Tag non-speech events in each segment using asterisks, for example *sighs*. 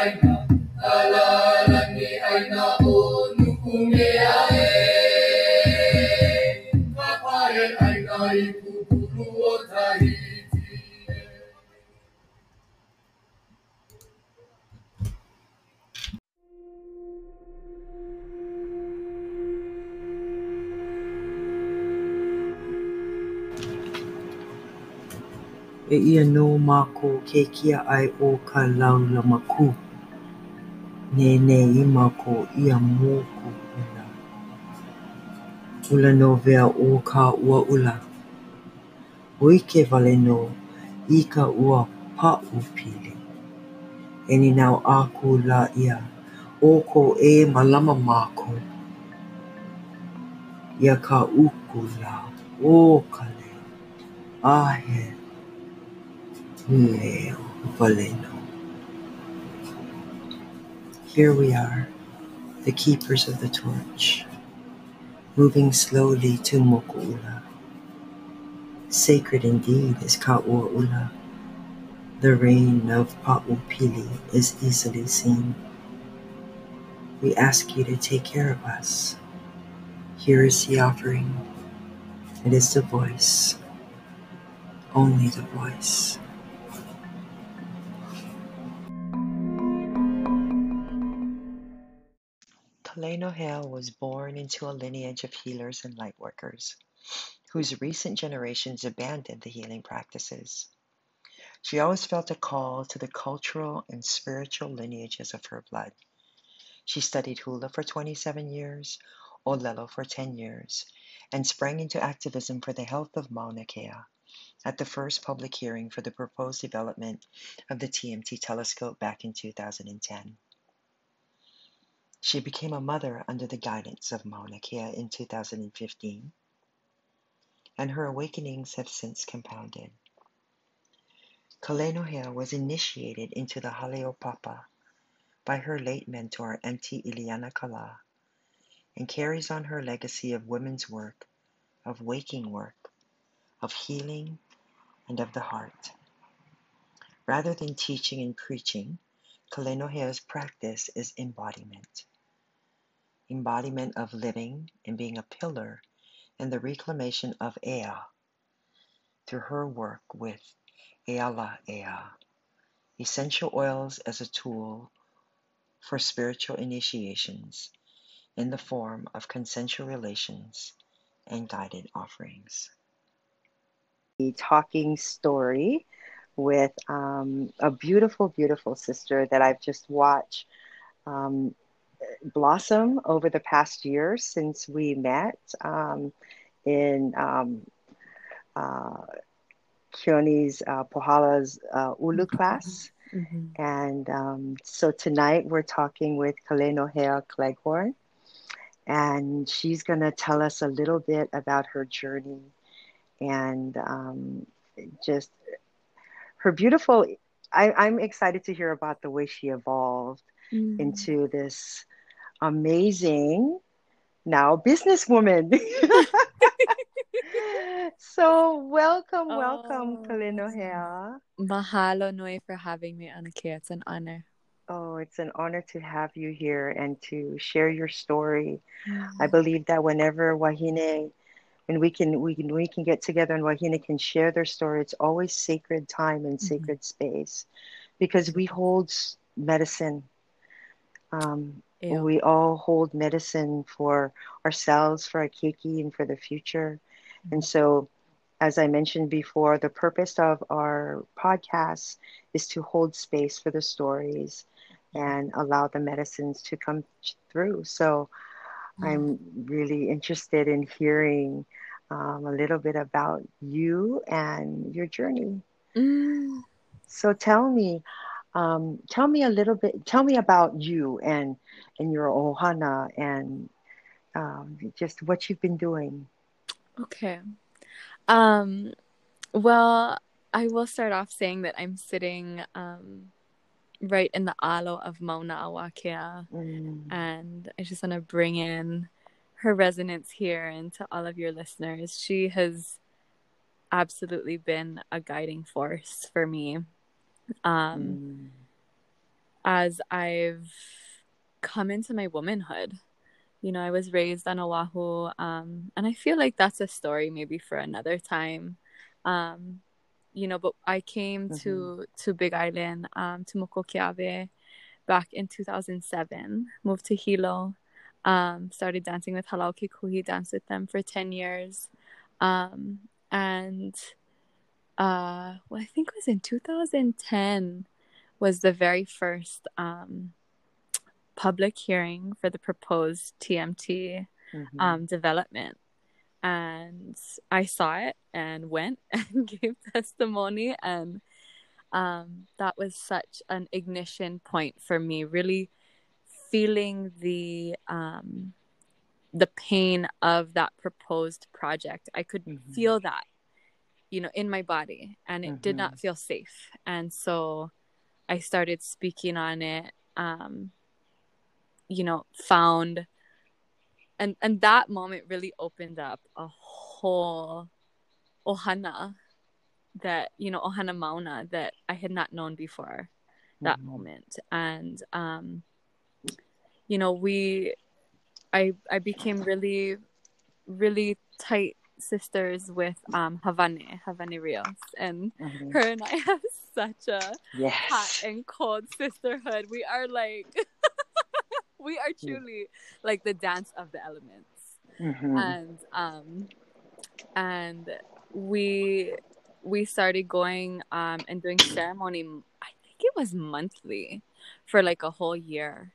aina, ala rangi aina o nuku mea e. e ia no mako ke kia ai o ka lau la Ne ne i mako ia moku ina. Ula no vea o ka ua ula. Oike vale no i ka ua pa pili. Eni nao aku la ia o ko e malama mako. Ia ka uku la o ka leo. Ahe. Ahe. Leo wale no. Here we are, the keepers of the torch, moving slowly to Moku'ula. Sacred indeed is Ka'ua'ula. The reign of Pa'upili is easily seen. We ask you to take care of us. Here is the offering. It is the voice, only the voice. Kaleinohea was born into a lineage of healers and lightworkers, whose recent generations abandoned the healing practices. She always felt a call to the cultural and spiritual lineages of her blood. She studied hula for 27 years, olelo for 10 years, and sprang into activism for the health of Mauna Kea at the first public hearing for the proposed development of the TMT telescope back in 2010. She became a mother under the guidance of Mauna Kea in 2015, and her awakenings have since compounded. Kaleinohea was initiated into the Hale O Papa by her late mentor, Auntie Iliana Kala, and carries on her legacy of women's work, of waking work, of healing, and of the heart. Rather than teaching and preaching, Kaleinohea's practice is embodiment. Embodiment of living and being a pillar in the reclamation of Ea through her work with Eala Ea, essential oils as a tool for spiritual initiations in the form of consensual relations and guided offerings. The talking story with um, a beautiful, beautiful sister that I've just watched um, blossom over the past year since we met um, in um, uh, Kioni's uh, Pohala's uh, Ulu class. Mm-hmm. And um, so tonight we're talking with Kaleinohea Cleghorn, and she's going to tell us a little bit about her journey and um, just her beautiful. I, I'm excited to hear about the way she evolved Mm. into this amazing now businesswoman. *laughs* so welcome, welcome, Oh. Mahalo Nui for having me, Anake. It's an honor. Oh, it's an honor to have you here and to share your story. I believe that whenever Wahine, when we can, we can, we can get together and Wahine can share their story, it's always sacred time and Mhm. sacred space, because we hold medicine. Um, Ew. we all hold medicine for ourselves, for our keiki, and for the future. And so, as I mentioned before, the purpose of our podcast is to hold space for the stories and allow the medicines to come through. So, I'm really interested in hearing um, a little bit about you and your journey. Mm. So, tell me, um, tell me a little bit. Tell me about you and and your ohana and um, just what you've been doing. Okay. Um, well, I will start off saying that I'm sitting um, right in the alo of Mauna Awakea. Mm. And I just want to bring in her resonance here and to all of your listeners. She has absolutely been a guiding force for me. Um, Mm. as I've come into my womanhood. You know, I was raised on Oahu, um, and I feel like that's a story maybe for another time. Um, you know, but I came to to Big Island, um, to Moku o Keawe, back in 2007. Moved to Hilo, um, started dancing with Halau Kekuhi, danced with them for 10 years, um, and uh, well, I think it was in 2010 was the very first um, public hearing for the proposed TMT Mhm. um, development. And I saw it and went *laughs* and gave testimony. And um, that was such an ignition point for me, really feeling the um, the pain of that proposed project. I could Mhm. feel that, you know, in my body, and it did Mhm. not feel safe. And so I started speaking on it. Um, you know, found and and that moment really opened up a whole ohana that you know ohana mauna that I had not known before that Mhm. moment and um you know we I I became really really tight sisters with um Hawane Hawane Rios and Mhm. her and I *laughs* have such a hot and cold sisterhood. We are like, *laughs* we are truly like the dance of the elements, Mhm. and um, and we we started going um and doing ceremony. I think it was monthly for like a whole year,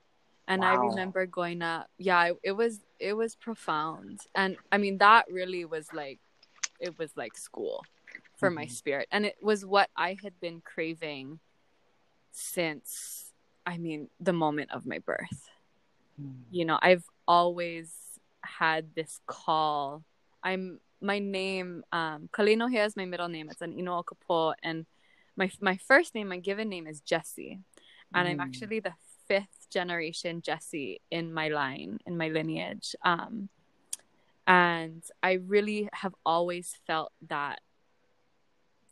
and I remember going up. Yeah, it, it was it was profound, and I mean that really was like it was like school for my Mhm. spirit and it was what i had been craving since i mean the moment of my birth Mm. you know i've always had this call i'm my name um Kaleinohea is my middle name it's an ino okapo and my my first name my given name is jesse and i'm Mm. actually the fifth generation Jesse in my line in my lineage um and i really have always felt that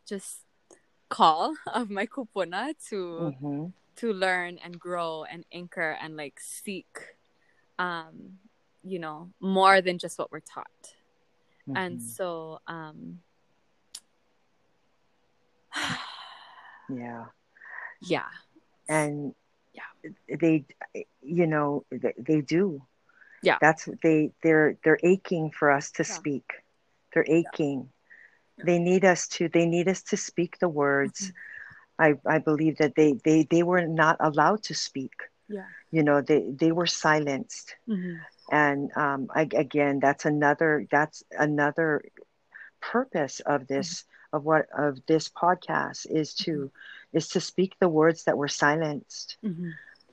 just call *laughs* of my kupuna to Mhm. to learn and grow and anchor and like seek um you know more than just what we're taught and Mhm. so um *sighs* yeah. yeah and Yeah. they you know they, they do. Yeah. that's they they're they're aching for us to Yeah. speak. They're aching. They need us to they need us to speak the words. I i believe that they they they were not allowed to speak. Yeah. You know they they were silenced. Hmm and um I, again that's another that's another purpose of this of what of this podcast is to is to speak the words that were silenced.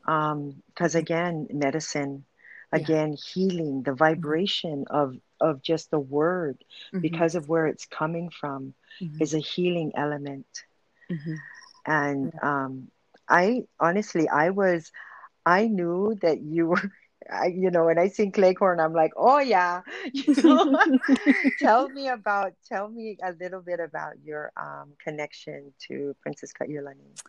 Um because Mhm. again medicine Yeah. again healing the vibration of of just the word because of where it's coming from is a healing element. And um i honestly i was i knew that you were I, you know, when I sing Cleghorn, I'm like, oh yeah, *laughs* you know. *laughs* tell me about, tell me a little bit about your um, connection to Princess Kaiulani.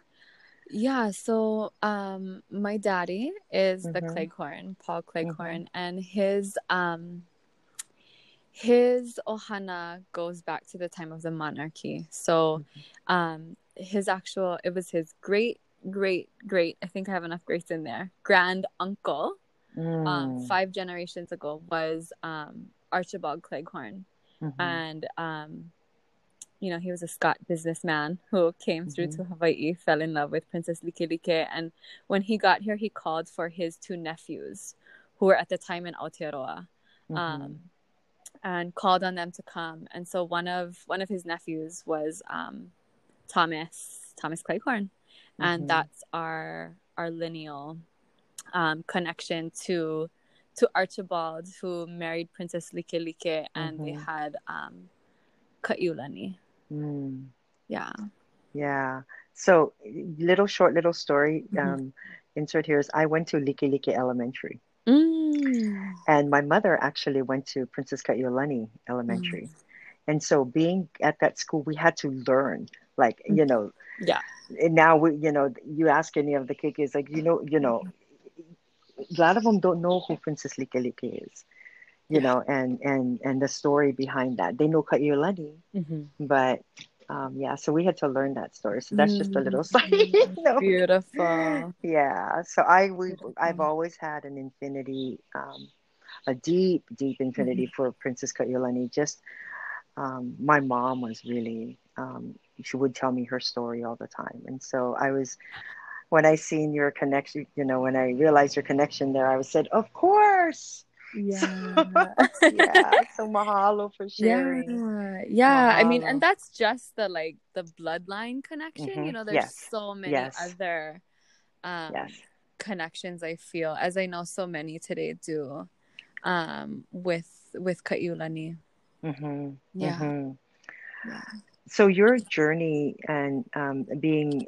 Yeah, so um my daddy is the Mhm. Cleghorn, Paul Cleghorn, and his um his ohana goes back to the time of the monarchy. So um his actual it was his great great great I think I have enough greats in there. Grand uncle um Mm. five generations ago was um Archibald Cleghorn Mhm. and um you know he was a Scot businessman who came through to Hawaii, fell in love with Princess Likelike, and when he got here, he called for his two nephews, who were at the time in Aotearoa, Mhm. um, and called on them to come. And so one of one of his nephews was um, Thomas Thomas Cleghorn, and Mhm. that's our our lineal um, connection to to Archibald, who married Princess Likelike, and they Mhm. had um, Kaiulani. Mm. Yeah. Yeah. So, little short little story. Mhm. Um, insert here is I went to Likelike Elementary, Mm. and my mother actually went to Princess Kaiulani Elementary. And so, being at that school, we had to learn, like you know, Yeah. and now we, you know, you ask any of the kids, like you know, you know, a lot of them don't know who Princess Likelike is, you Yeah. know, and and and the story behind that. They know Kaiulani, Mhm. but um, yeah, so we had to learn that story. So that's just a little side Mm. *laughs* *laughs* note. Beautiful. Yeah, so I we I've always had an infinity, um, a deep, deep infinity for Princess Kaiulani. Just um, my mom was really um, she would tell me her story all the time, and so I was when I seen your connection, you know, when I realized your connection there, I was said, of course, Yeah. *laughs* yeah. So mahalo for sharing. Yeah, yeah. I mean, and that's just the like the bloodline connection. You Mhm. know, there's Yes. so many Yes. other um Yes. connections I feel, as I know so many today do, um, with with Kaiulani. hmm Yeah. hmm Yeah. So your journey and um, being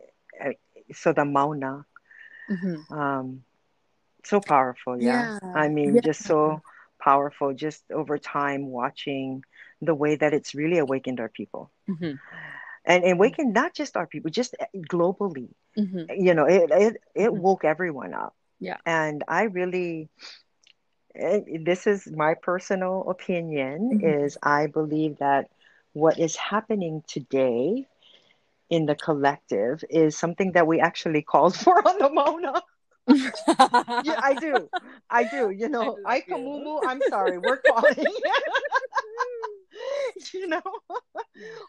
so the Mauna, Mhm. um, so powerful. Yeah. Yeah. I mean, Yeah. just so powerful. Just over time, watching the way that it's really awakened our people, Mhm. and and awakened not just our people, just uh, globally. Mhm. You know, it it it Mhm. woke everyone up. Yeah. And I really. This is my personal opinion. Mhm. Is I believe that what is happening today in the collective is something that we actually called for on the Mauna. *laughs* Yeah, I do. I do. You know, I. Kamumu, I'm sorry, we're calling. *laughs* you know,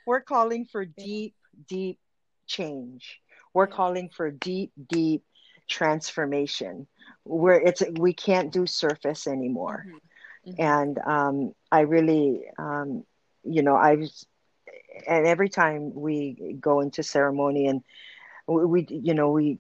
we're calling for deep, deep change. We're calling for deep, deep transformation where it's we can't do surface anymore. Mhm. Mhm. And um, I really, um, you know, I was, and every time we go into ceremony and we, we you know, we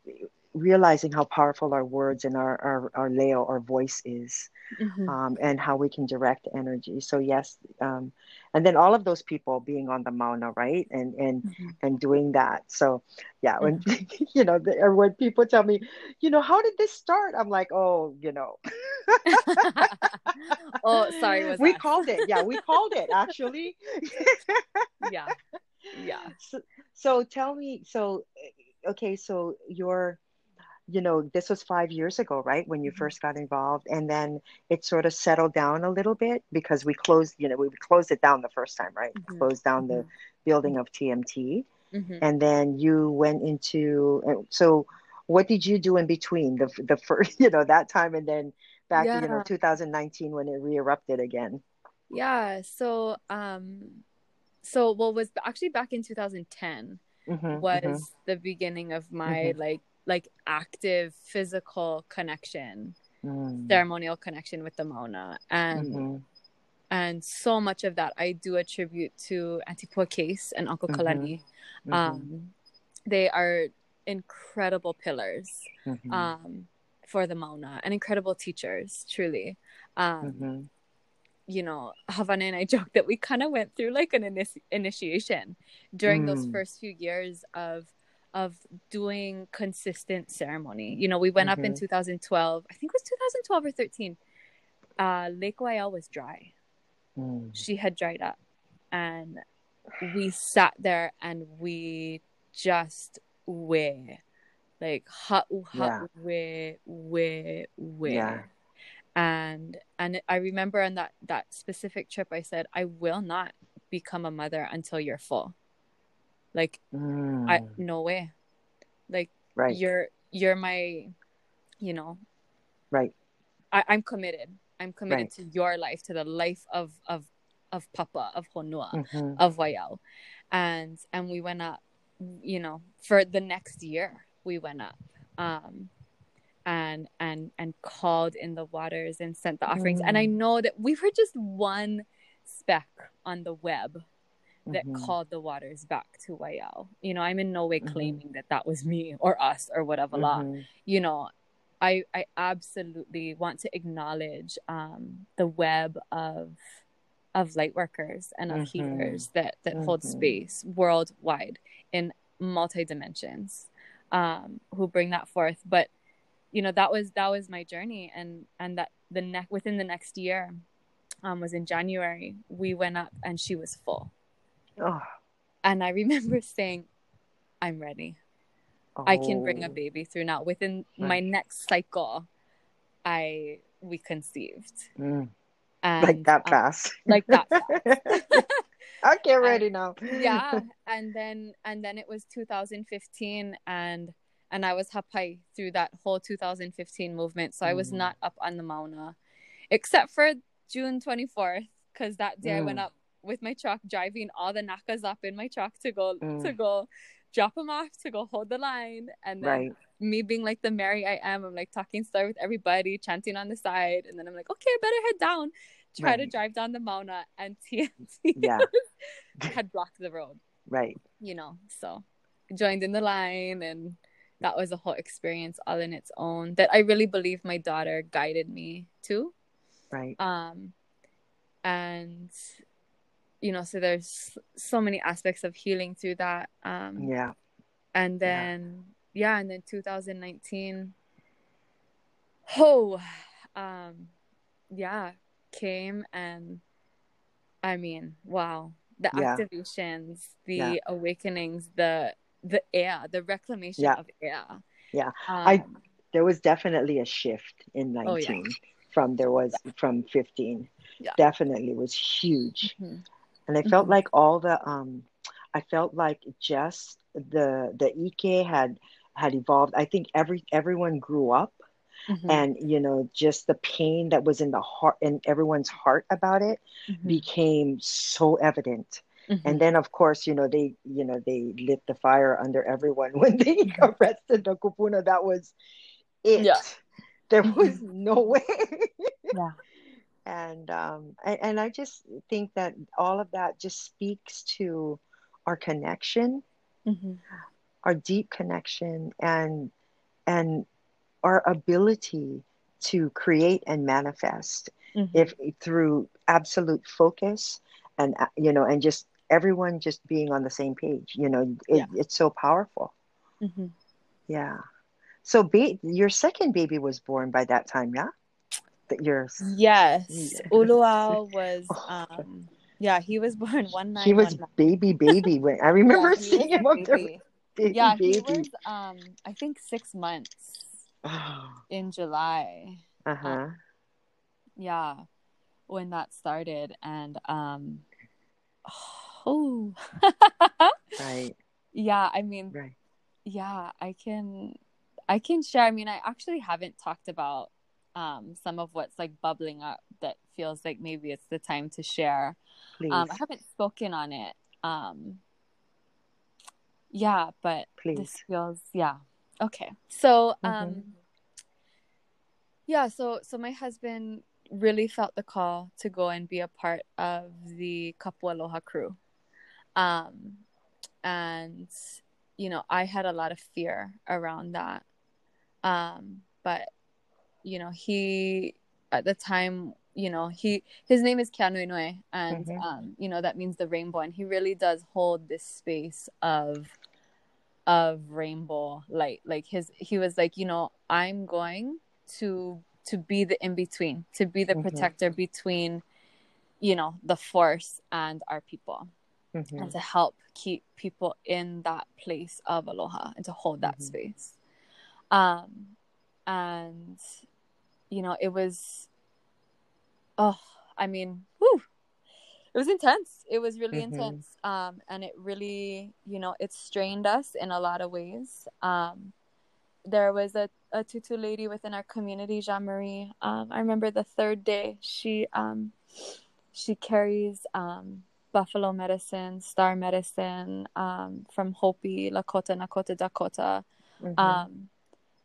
realizing how powerful our words and our our, our leo, our voice is, Mhm. um, and how we can direct energy. So yes, um, and then all of those people being on the mauna, right, and and Mhm. and doing that. So yeah, when *laughs* you know, the, when people tell me, you know, how did this start? I'm like, oh, you know, *laughs* oh, sorry, we us. called it. Yeah, we called it actually. yeah, yeah. *laughs* so, so tell me, so okay, so you're you know, this was five years ago, right? When you Mhm. first got involved, and then it sort of settled down a little bit because we closed, you know, we closed it down the first time, right? Mhm. Closed down the building of TMT, Mhm. and then you went into. So, what did you do in between the the first, *laughs* you know, that time, and then back, you know, 2019 when it re-erupted again? Yeah, so um so well was actually back in 2010 Mhm, was mhm, the beginning of my like like active physical connection, mm, ceremonial connection with the Mauna. And mhm, and so much of that I do attribute to Auntie Pua Case and Uncle Mhm. Kalani. mhm, Um they are incredible pillars mhm, um for the Mauna and incredible teachers, truly. Um mhm, you know, Hawane and I *laughs* joked that we kind of went through like an ini- initiation during those Mm. first few years of of doing consistent ceremony. You know, we went up in Mhm. 2012. I think it was 2012 or 13. Uh, Lake Waiau was dry. mm, She had dried up, and we sat there and we just way like hot hot way way way Yeah. and and i remember on that that specific trip i said i will not become a mother until you're full like mm. i no way like right, you're you're my you know right, I, i'm committed i'm committed Right. to your life to the life of of of papa of honua mhm, of Waiau. And and we went up, you know, for the next year we went up. Um and and and called in the waters and sent the offerings. And I Mm. know that we were just one speck on the web that mhm, called the waters back to Waiau. You know, I'm in no way Mhm. claiming that that was me *laughs* or us or whatever. la. mhm, You know, I I absolutely want to acknowledge um, the web of of light workers and of Mhm. healers that that hold Mhm. space worldwide in multi dimensions um, who bring that forth. But you know that was that was my journey, and and that the neck within the next year um, was in January. We went up, and she was full, Oh, and I remember *laughs* saying, "I'm ready. I can bring a oh, baby through now." Within my next cycle, I we conceived, mm, and like that um, fast. like that I get *laughs* *laughs* and ready now. yeah and then and then it was 2015 and and i was hapai through that whole 2015 movement. So i was Mm, not up on the mauna except for june 24th because that day i went mm, up with my truck driving all the nakas up in my truck to go to mm, go drop them off to go hold the line and then right. me being like the mary i am i'm like talking story with everybody chanting on the side and then i'm like okay i better head down try to drive down the mauna and *laughs* TMT Yeah. *laughs* had blocked the road Right. you know so joined in the line and that was a whole experience all in its own that i really believe my daughter guided me to Right. um and you know so there's so many aspects of healing through that um Yeah. and then yeah and then 2019 oh um yeah came and i mean wow the Yeah. activations the Yeah. awakenings the the ea the reclamation Yeah. of ea Yeah. I um there was definitely a shift in oh yeah 19 from there was from 15. yeah Definitely was huge. hmm And I felt hmm like all the um I felt like just the the Ike had had evolved. I think every everyone grew up hmm and you know just the pain that was in the heart in everyone's heart about it hmm became so evident. Hmm and then of course you know they you know they lit the fire under everyone *laughs* when they arrested the kupuna that was it. Yeah. There was no way. *laughs* Yeah and um and, and i just think that all of that just speaks to our connection hmm our deep connection and and our ability to create and manifest hmm if through absolute focus and uh, you know and just everyone just being on the same page you know yeah. it's so powerful. Hmm yeah. So ba- your second baby was born by that time yeah that yours yes. yes. Uluau was *laughs* oh, um yeah he was born one night. he was baby baby when i remember was seeing him up there baby. baby yeah he was um i think six months oh, in july. Um uh-huh yeah when that started and um oh. *laughs* Right. Yeah i mean right. yeah i can i can share. I mean i actually haven't talked about um some of what's like bubbling up that feels like maybe it's the time to share. Um i haven't spoken on it. Um yeah but this feels yeah. Okay. So mm-hmm. um yeah so so my husband really felt the call to go and be a part of the Kapu Aloha crew. Um and you know i had a lot of fear around that. Um but you know he at the time you know he his name is Keanuinue and mm-hmm. um you know that means the rainbow and he really does hold this space of of rainbow light like his he was like you know i'm going to to be the in between to be the Mm-hmm. protector between you know the force and our people Mm-hmm. and to help keep people in that place of aloha and to hold that Mm-hmm. space um and you know it was oh i mean whew, it was intense. It was really Mm-hmm. intense. Um and it really you know it strained us in a lot of ways. Um there was a, a tutu lady within our community jean marie um i remember the third day she um she carries um buffalo medicine star medicine um from hopi lakota nakota dakota. Mm-hmm. um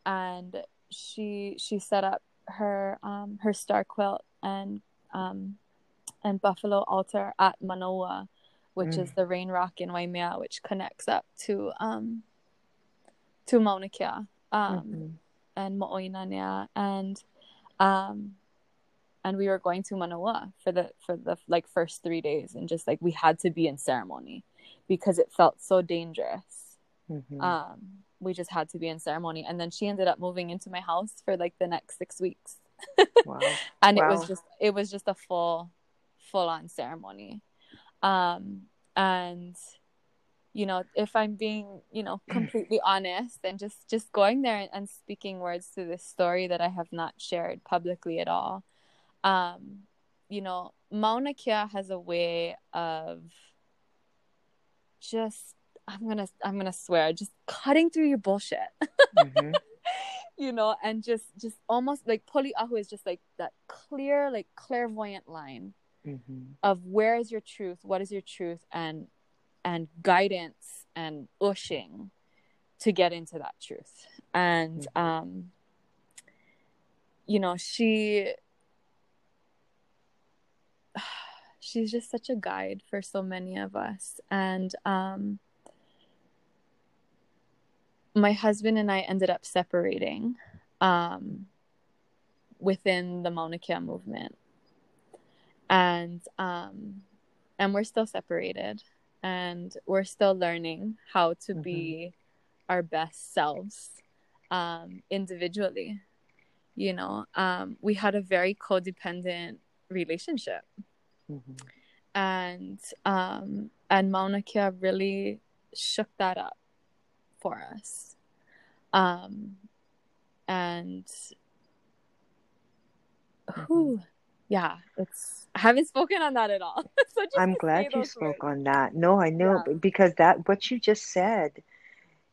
and she she set up her um her star quilt and um and buffalo altar at manoa which Mm. is the rain rock in waimea which connects up to um to mauna kea um Mm-hmm. and mo'oinanea and um and we were going to manoa for the for the like first three days and just like we had to be in ceremony because it felt so dangerous Mhm. Um, we just had to be in ceremony, and then she ended up moving into my house for like the next six weeks, wow. *laughs* and it was just it was just a full full on ceremony. Um, and you know, if I'm being you know *clears throat* completely honest, and just just going there and, and speaking words to this story that I have not shared publicly at all, um, you know, Mauna Kea has a way of just I'm gonna I'm gonna swear, just cutting through your bullshit. *laughs* Mhm. you know, and just just almost like Poli'ahu is just like that clear, like clairvoyant line Mhm. of where is your truth, what is your truth, and and guidance and ushing to get into that truth. And Mhm. um you know, she *sighs* she's just such a guide for so many of us. And um my husband and I ended up separating um within the Mauna Kea movement. And um and we're still separated and we're still learning how to be our best selves um individually. You know, um we had a very codependent relationship Mhm. and um and Mauna Kea really shook that up for us um and who, yeah it's I haven't spoken on that at all *laughs* so I'm glad you spoke words. on that. No, I know Yeah. because that what you just said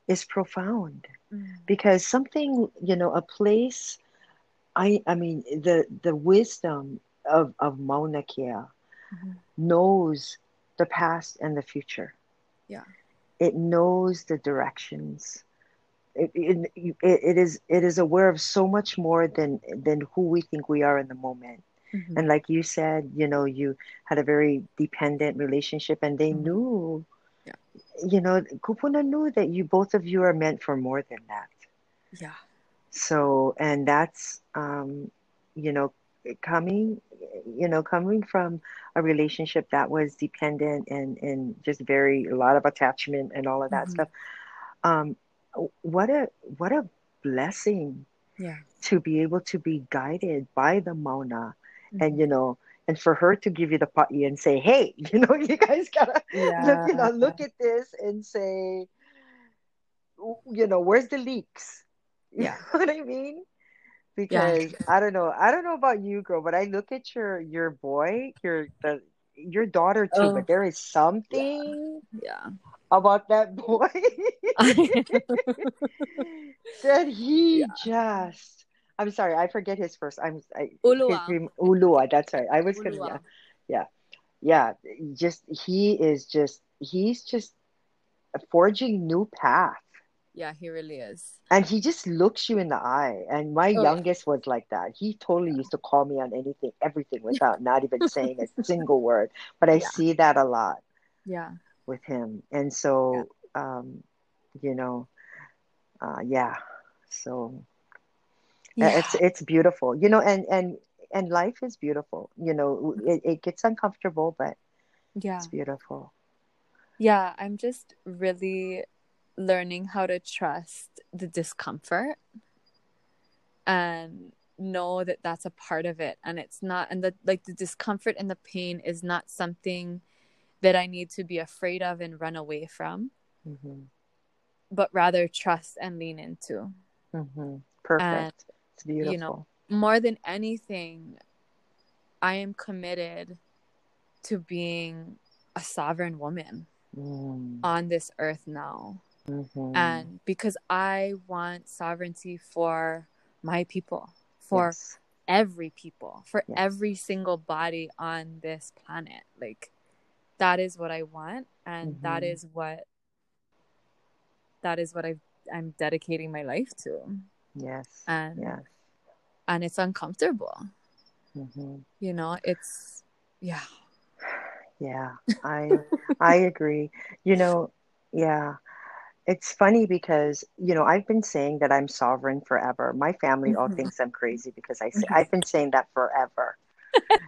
is profound. Mm, Because something, you know, a place I I mean the the wisdom of of Mauna Kea mhm. knows the past and the future. Yeah. It knows the directions. It, it, it, is it is aware of so much more than than who we think we are in the moment. Mhm. And like you said, you know, you had a very dependent relationship and they Mhm. knew Yeah. you know, Kupuna knew that you both of you are meant for more than that. yeah So, and that's, um, you know, coming, you know, coming from a relationship that was dependent and, and just very, a lot of attachment and all of that Mhm. stuff. Um, what a, what a blessing yeah to be able to be guided by the Mauna and, Mhm. you know, and for her to give you the putty and say, hey, *laughs* you know, you guys gotta look, you know, look at this and say, you know, where's the leaks? *laughs* You Yeah. know what I mean? Because I don't know, I don't know about you, girl, but I look at your your boy, your the your daughter too, Oh. but there is something yeah about that *laughs* boy *laughs* that he just. I'm sorry, I forget his first. I'm I, Ulua. His Ulua. That's right. I was gonna. Ulua. Yeah, yeah. Just he is just he's just forging new path. Yeah he really is And he just looks you in the eye. And my Oh, youngest was like that. He totally used to call me on anything, everything, without not even *laughs* saying a single word. But I Yeah. see that a lot yeah with him. And so, um, you know, uh, yeah. So uh, yeah it's it's beautiful, you know, and and and life is beautiful. You know, it, it gets uncomfortable, but yeah it's beautiful. Yeah, I'm just really learning how to trust the discomfort and know that that's a part of it and it's not and the like the discomfort and the pain is not something that I need to be afraid of and run away from, hmm but rather trust and lean into. hmm Perfect. it's beautiful. you know, More than anything, I am committed to being a sovereign woman Mm, on this earth now. Mhm. and because I want sovereignty for my people, for Yes. every people, for Yes. every single body on this planet. Like that is what I want, and that Mhm. is what that is what I I'm dedicating my life to, Yes. and Yes. and it's uncomfortable. hmm You know, it's yeah, *sighs* Yeah. I I agree. You know, yeah. It's funny because, you know, I've been saying that I'm sovereign forever. My family all Mhm. thinks I'm crazy because I say, I've *laughs* been saying that forever.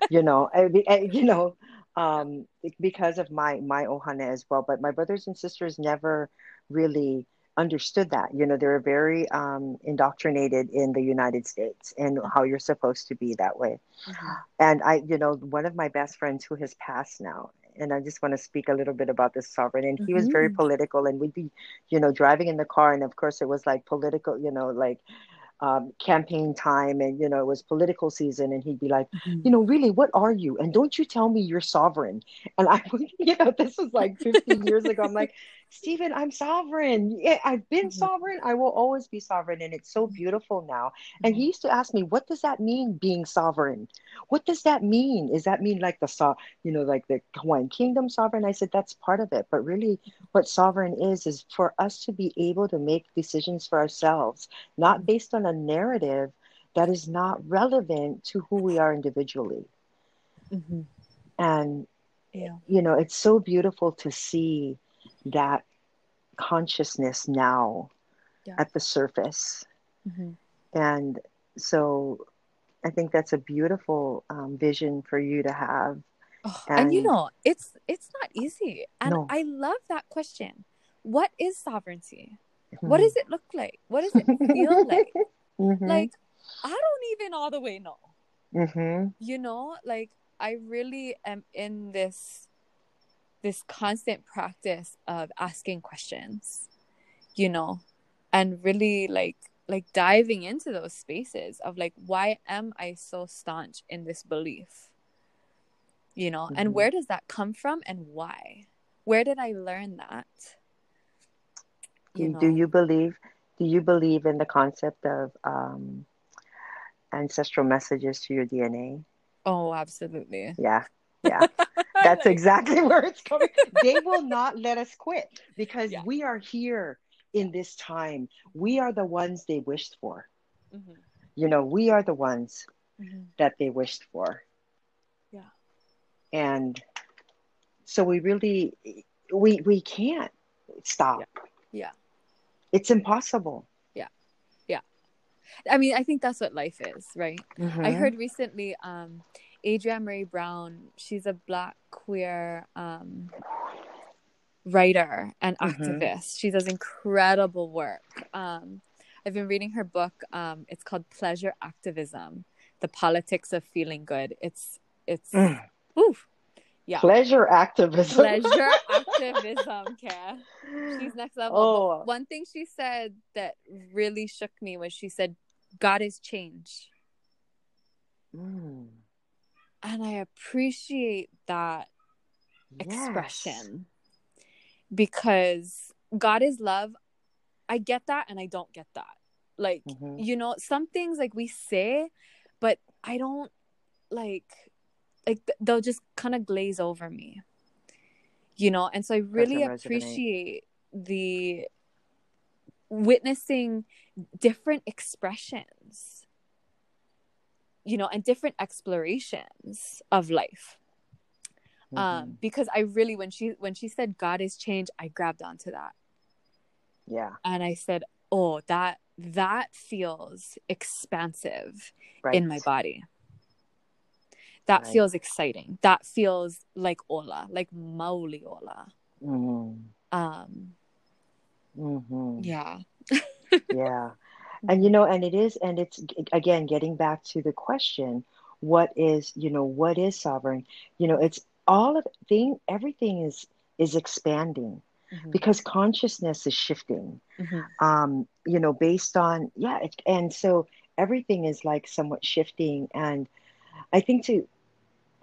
you know, I, I- you know, um, because of my my ohana as well. But my brothers and sisters never really understood that. You know, they were very um, indoctrinated in the United States and how you're supposed to be that way. Mhm. And I, you know, one of my best friends who has passed now, and I just want to speak a little bit about this sovereign. And he was very Mhm. political, and we'd be, you know, driving in the car, and of course it was like political, you know, like um, campaign time, and you know, it was political season, and he'd be like, Mhm. you know, really, what are you? And don't you tell me you're sovereign. And I *laughs* would, you know, this was like 15 years ago. I'm like, Stephen, I'm sovereign. Yeah, I've been Mhm. sovereign. I will always be sovereign. And it's so beautiful now. And he used to ask me, what does that mean, being sovereign? What does that mean? Does that mean like the, so, you know, like the Hawaiian kingdom sovereign? I said, that's part of it. But really, what sovereign is, is for us to be able to make decisions for ourselves, not based on a narrative that is not relevant to who we are individually. Mhm. And Yeah. you know, it's so beautiful to see that consciousness now Yeah. at the surface. Mhm. And so I think that's a beautiful um, vision for you to have. Oh, and you know, it's it's not easy. And No. I love that question. What is sovereignty? What does it look like? What does it feel *laughs* like? Mhm. Like I don't even all the way know. Mhm. You know, like I really am in this this constant practice of asking questions, you know, and really like like diving into those spaces of like why am I so staunch in this belief? You know, and Mhm. where does that come from and why? Where did I learn that? do, do you believe do you believe in the concept of um, ancestral messages to your DNA? Oh, absolutely. Yeah. Yeah. *laughs* That's exactly where it's *laughs* coming. They will not let us quit because Yeah. we are here in this time. We are the ones they wished for. Mhm, You know, we are the ones mhm. that they wished for. Yeah. And so we really we we can't stop. Yeah. It's impossible. Yeah. Yeah. I mean, I think that's what life is, right? I Mhm. heard recently, um, Adrienne Maree Brown, she's a black queer um, writer and Mhm. activist. She does incredible work. Um, I've been reading her book. Um, it's called Pleasure Activism: The Politics of Feeling Good. It's it's Mm. oof, yeah, Pleasure activism. pleasure *laughs* activism, Kara. She's next level. Oh. One thing she said that really shook me was she said, God is change. Mm. And I appreciate that Yes. expression because God is love. I get that and I don't get that. Like, Mhm. you know, some things like we say, but I don't like, like th- they'll just kind of glaze over me, you know? And so I really appreciate the witnessing different expressions, you know, and different explorations of life Mhm. um because i really when she when she said god is change i grabbed onto that yeah. and i said oh that that feels expansive Right. in my body that Right. feels exciting that feels like ola like mauli ola Mhm. um Mhm. yeah *laughs* yeah and you know and it is and it's again getting back to the question what is you know what is sovereign? You know it's all of thing everything is is expanding Mhm, because consciousness is shifting. Mhm, um you know based on yeah it, and so everything is like somewhat shifting. And i think to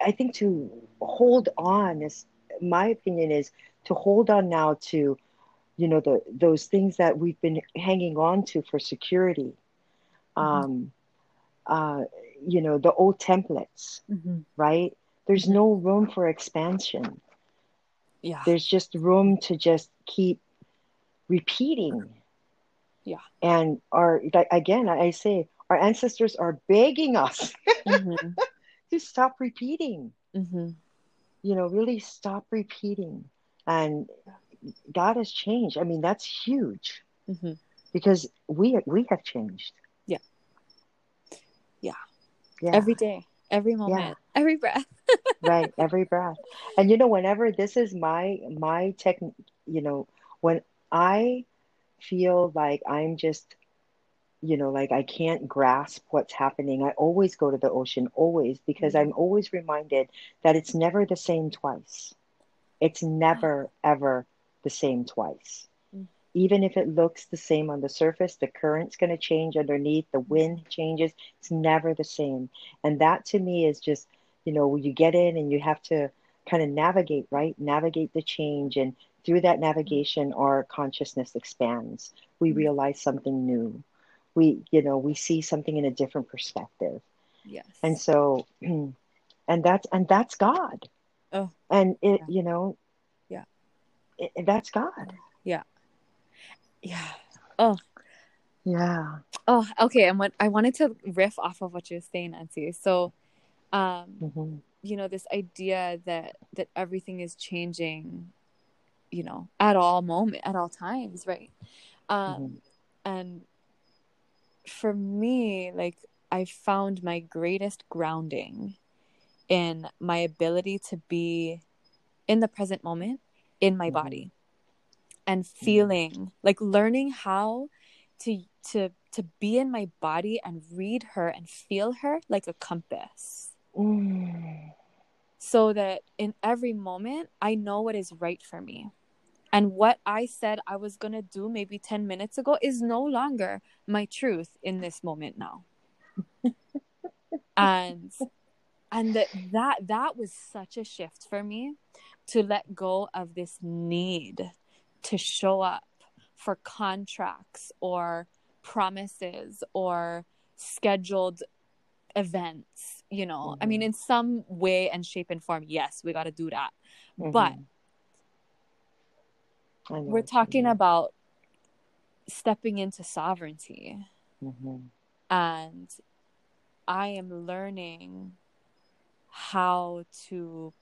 i think to hold on is my opinion is to hold on now to you know the those things that we've been hanging on to for security. Um uh you know the old templates mhm. right? There's no room for expansion. Yeah. There's just room to just keep repeating. Yeah. and our again i say our ancestors are begging us *laughs* Mhm, to stop repeating. Mhm. you know really stop repeating. And god has changed i mean that's huge Mhm. because we we have changed Yeah. Yeah. yeah every day every moment every breath *laughs* right every breath and you know whenever this is my my tech you know when i feel like I'm just, you know, like I can't grasp what's happening, I always go to the ocean, always, because I'm always reminded that it's never the same twice. It's never, ever the same twice. Mm. Even if it looks the same on the surface, the current's going to change underneath, the wind changes. It's never the same. And that to me is just, you know, when you get in and you have to kind of navigate, right? Navigate the change. And through that navigation, our consciousness expands. We Mm. realize something new. We, you know, we see something in a different perspective. Yes. And so, *clears throat* and that's, and that's God. Oh, And it, yeah. you know, that's God. yeah. Yeah. Oh, Yeah. oh, okay. And what I wanted to riff off of what you were saying, Nancy. So, um, hmm you know, this idea that that everything is changing, you know, at all moment, at all times, right? Um, Mhm. and for me, like I found my greatest grounding in my ability to be in the present moment in my Mhm. body and feeling like learning how to to to be in my body and read her and feel her like a compass Mm. so that in every moment I know what is right for me. And what I said I was going to do maybe 10 minutes ago is no longer my truth in this moment now. *laughs* and and that that that was such a shift for me to let go of this need to show up for contracts or promises or scheduled events you know i mean Mhm. in some way and shape and form yes we got to do that Mhm. but we're talking about stepping into sovereignty Mhm. and i am learning how to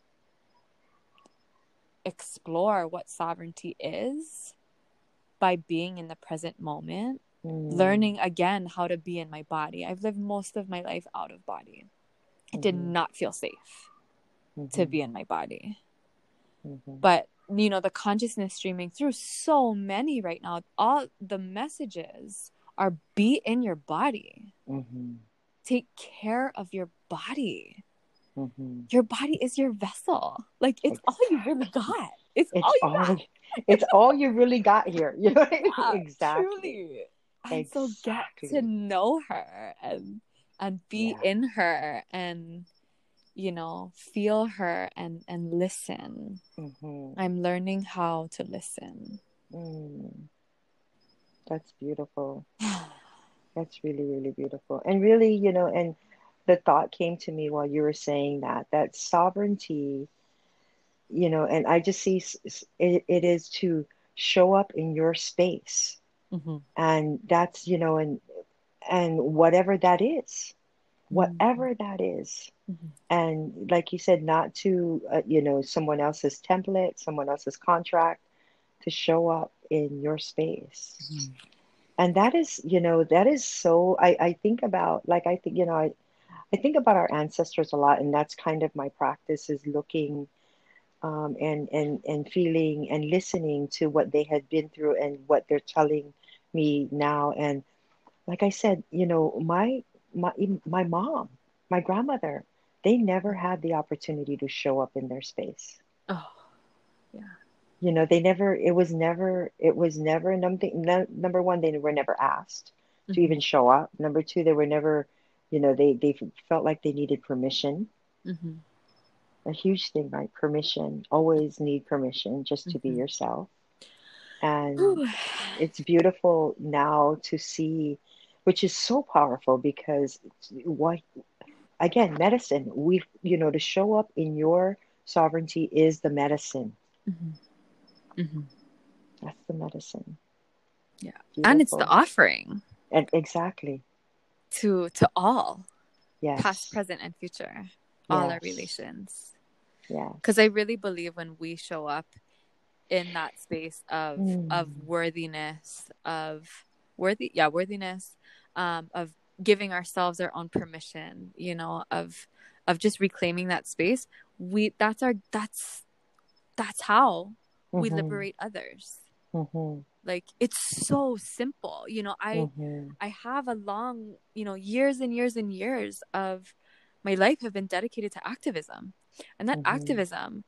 explore what sovereignty is by being in the present moment Mm. learning again how to be in my body i've lived most of my life out of body it did Mhm. not feel safe to Mhm. be in my body Mhm. but you know the consciousness streaming through so many right now all the messages are be in your body Mhm. take care of your body Mhm. your body is your vessel like it's all you really got it's, It's all you all *laughs* it's all you really got here. *laughs* You know what I mean? Yeah, exactly. truly and so get to know her and and be Yeah. in her and you know feel her and and listen Mhm. i'm learning how to listen Mm. That's beautiful. *sighs* That's really, really beautiful. And really, you know, and the thought came to me while you were saying that, that sovereignty, you know, and I just see it, it is to show up in your space. hmm And that's, you know, and and whatever that is, Mm-hmm. whatever that is. Mhm. And like you said, not to, uh, you know, someone else's template, someone else's contract, to show up in your space. Mm-hmm. and that is you know that is so i i think about like i think you know i i think about our ancestors a lot and that's kind of my practice is looking um, and and and feeling and listening to what they had been through and what they're telling me now and like i said you know my my my mom my grandmother they never had the opportunity to show up in their space oh yeah. you know they never it was never it was never number number one they were never asked to Mhm. even show up number two they were never you know they they felt like they needed permission Mhm. a huge thing right permission always need permission just to be Mhm. yourself and Ooh. it's beautiful now to see which is so powerful because what again medicine we you know to show up in your sovereignty is the medicine Mhm. Mhm. that's the medicine Yeah. and it's the offering and exactly to to all yes. past present and future all our relations. Yeah because i really believe when we show up in that space of of Mm. worthiness of worthy yeah worthiness um of giving ourselves our own permission you know of of just reclaiming that space we that's our that's that's how we Mhm. liberate others Mhm. like it's so simple you know i Mhm. i have a long you know years and years and years of my life have been dedicated to activism and that Mhm. activism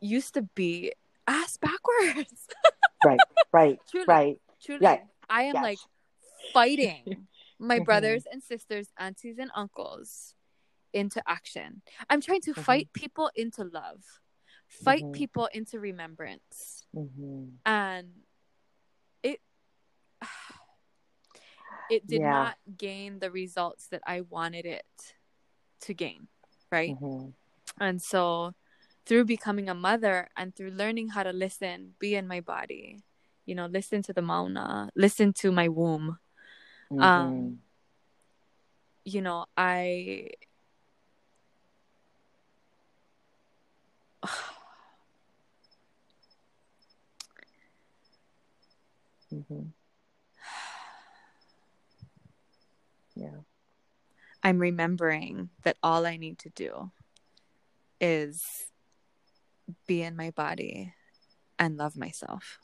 used to be ass backwards *laughs* Right. Right. truly Right. truly Right. i am Yes. like fighting *laughs* my Mhm. brothers and sisters aunties and uncles into action i'm trying to Mhm. fight people into love fight Mhm. people into remembrance Mhm. and it *sighs* it did Yeah. not gain the results that I wanted it to gain, right? Mhm. And so through becoming a mother and through learning how to listen, be in my body, you know, listen to the mauna, listen to my womb, Mhm. um you know, I Mhm. *sighs* Yeah. I'm remembering that all I need to do is be in my body and love myself.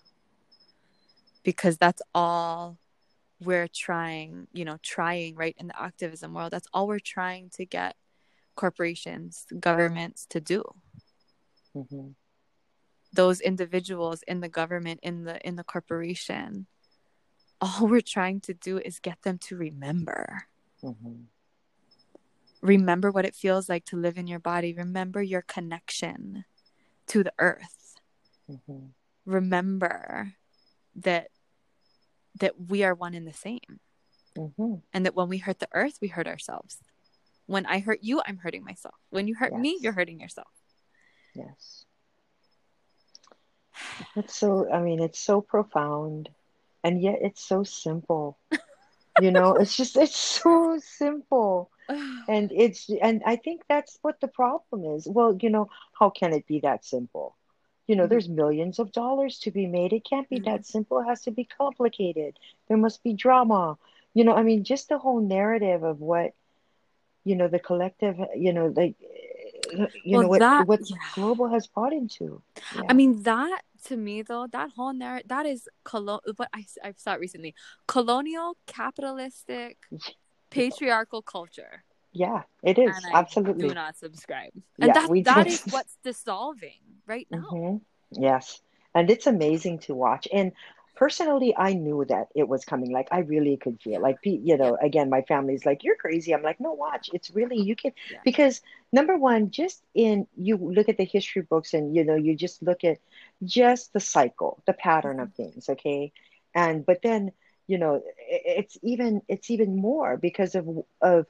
Because that's all we're trying, you know, trying right in the activism world. That's all we're trying to get corporations, governments to do. Mhm. Those individuals in the government, in the in the corporation, all we're trying to do is get them to remember. Mhm. remember what it feels like to live in your body remember your connection to the earth Mhm. remember that that we are one and the same Mhm. and that when we hurt the earth we hurt ourselves when i hurt you i'm hurting myself when you hurt me you're hurting yourself Yes. It's so, I mean, it's so profound and yet it's so simple. You know, *laughs* it's just, it's so simple. *sighs* And it's, and I think that's what the problem is. Well, you know, how can it be that simple? You know, Mhm. there's millions of dollars to be made. It can't be Mhm. that simple. It has to be complicated. There must be drama. You know, I mean, just the whole narrative of what, you know, the collective, you know, like, you Well, know, what, that- what yeah. global has bought into. Yeah. I mean, that to me though, that whole narrative, that is colo- what I I've saw recently, colonial, capitalistic, *laughs* patriarchal culture, Yeah, it is. and I Absolutely. do not subscribe. And Yeah, that do. is what's dissolving right now. hmm Yes. And it's amazing to watch. And personally, I knew that it was coming. Like, I really could feel like, you know, again, my family's like, you're crazy. I'm like, no, watch. It's really, you can, Yeah. because number one, just in, you look at the history books and, you know, you just look at just the cycle, the pattern of things. Okay. And, but then, you know, it's even, it's even more because of, of,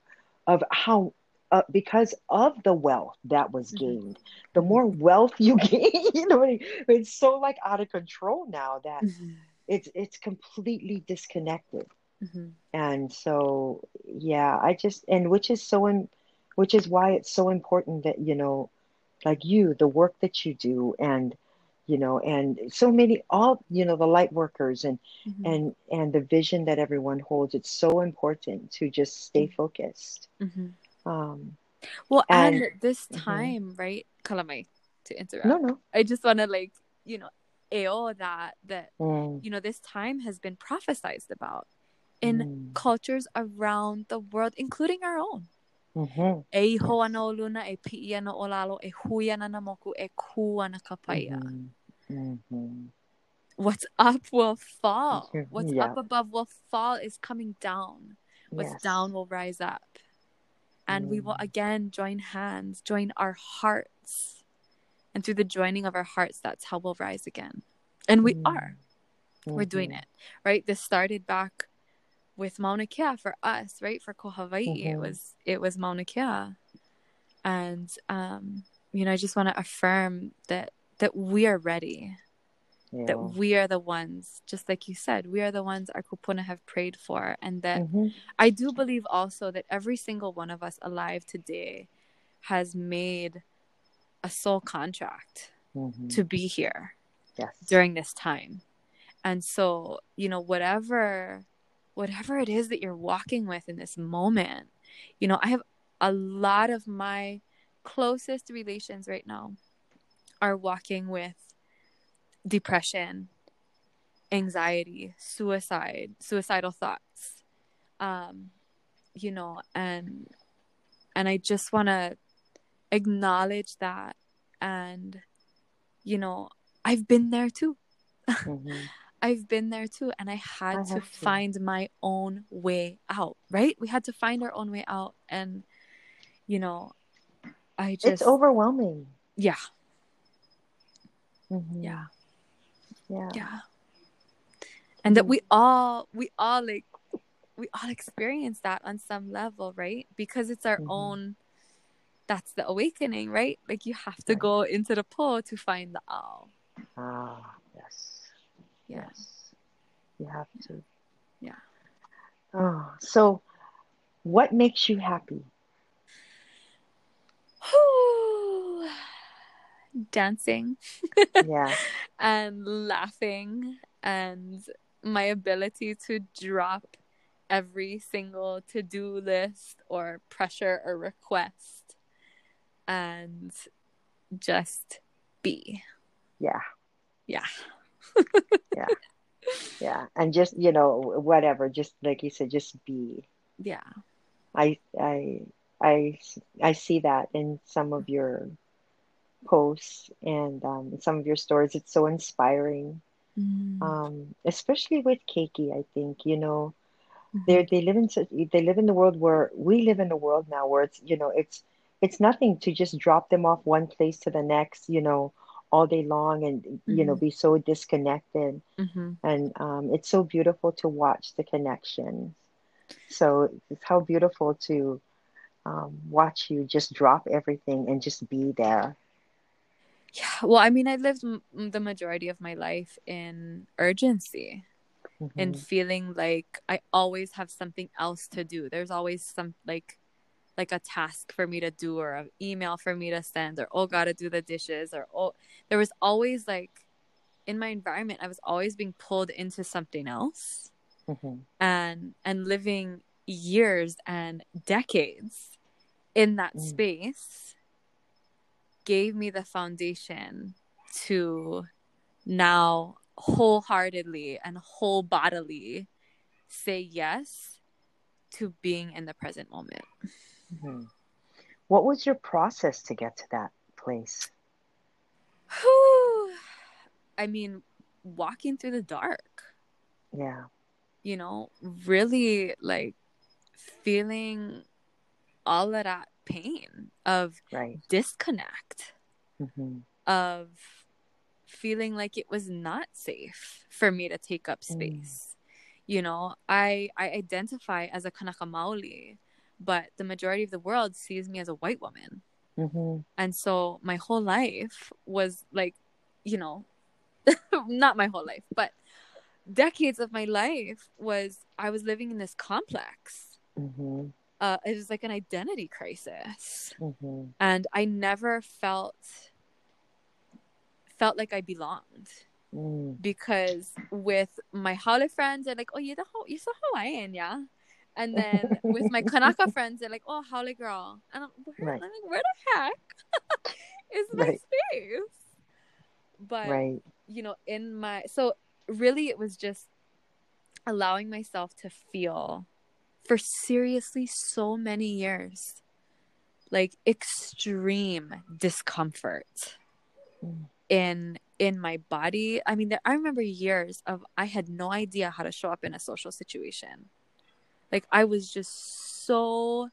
of how, uh, because of the wealth that was Mhm. gained the more wealth you *laughs* gain, you know, I mean? it's so like out of control now that Mhm. It's it's completely disconnected. Mhm. And so, yeah, I just and which is so in, which is why it's so important that you know, like you, the work that you do, and you know, and so many all you know the light workers and Mhm. and and the vision that everyone holds. It's so important to just stay focused. Mhm. Um, Well, and, And- this Mhm. time, right? Kalamai, to interrupt. no, no. I just want to like, you know, AO that that Mm, you know this time has been prophesized about in mm, cultures around the world, including our own. mhm, E iho ana o luna, e pi'i ana o lalo, e hui ana na moku, e ku ana kapaia. mhm, mhm. What's up will fall. What's yeah. up above will fall is coming down. What's Yes. down will rise up. And we will Mm. again join hands, join our hearts. And through the joining of our hearts, that's how we'll rise again. And we Mm. are. We're doing it. Right? This started back with Mauna Kea for us, right? For Ko Hawaii. It was it was Mauna Kea. And um, you know, I just want to affirm that that we are ready. Yeah. That we are the ones, just like you said, we are the ones our kupuna have prayed for. And that Mhm, I do believe also that every single one of us alive today has made a soul contract mhm. to be here Yes. during this time. And so, you know, whatever whatever it is that you're walking with in this moment, you know, I have a lot of my closest relations right now are walking with depression anxiety, suicide, suicidal thoughts. Um, you know, and and I just want to acknowledge that and you know, I've been there too. Mhm. *laughs* I've been there too and I had I to to. find my own way out, right? We had to find our own way out and you know, I just It's overwhelming. yeah, Mhm. yeah. Yeah. yeah and that Mhm. we all we all like we all experience that on some level right because it's our Mhm. own that's the awakening right like you have to go into the po to find the all Ah, yes. yeah Yes. You have to. Yeah. Oh, so what makes you happy? dancing *laughs* Yeah. and laughing and my ability to drop every single to-do list or pressure or request and just be Yeah. yeah *laughs* Yeah. Yeah. And just, you know, whatever, just like you said, just be. yeah I I I I see that in some of your posts and um, some of your stories. It's so inspiring. Mm. Um, especially with Keiki, I think, you know, Mhm. they they live in such, they live in the world where we live in a world now where it's, you know, it's it's nothing to just drop them off one place to the next, you know, all day long and you know Mhm. be so disconnected. Mhm. And um, it's so beautiful to watch the connections. So it's how beautiful to um, watch you just drop everything and just be there. Yeah, well, I mean, I lived m- the majority of my life in urgency and Mhm. feeling like I always have something else to do. There's always some like like a task for me to do or an email for me to send or oh gotta do the dishes or oh there was always like in my environment I was always being pulled into something else Mhm. and and living years and decades in that Mm. space gave me the foundation to now wholeheartedly and whole bodily say yes to being in the present moment. Mhm. What was your process to get to that place? Whew. I mean, walking through the dark, Yeah. you know, really like feeling all of that pain of Right. disconnect, hmm of feeling like it was not safe for me to take up space. You know, I I identify as a Kanaka Maoli, but the majority of the world sees me as a white woman. hmm And so my whole life was like, you know, *laughs* not my whole life, but decades of my life was I was living in this complex. hmm Uh, it was like an identity crisis, hmm and I never felt felt like I belonged Mm. because with my Haole friends, they're like, "Oh, you're the Ho- you're so Hawaiian, yeah." And then with my Kanaka *laughs* friends, they're like, "Oh, Haole girl," and I'm, where, Right. I'm like, "Where the heck *laughs* is my Right. space?" But Right. you know, in my so really, it was just allowing myself to feel for seriously so many years, like extreme discomfort Mm. in in my body. I mean, there, I remember years of I had no idea how to show up in a social situation. Like I was just so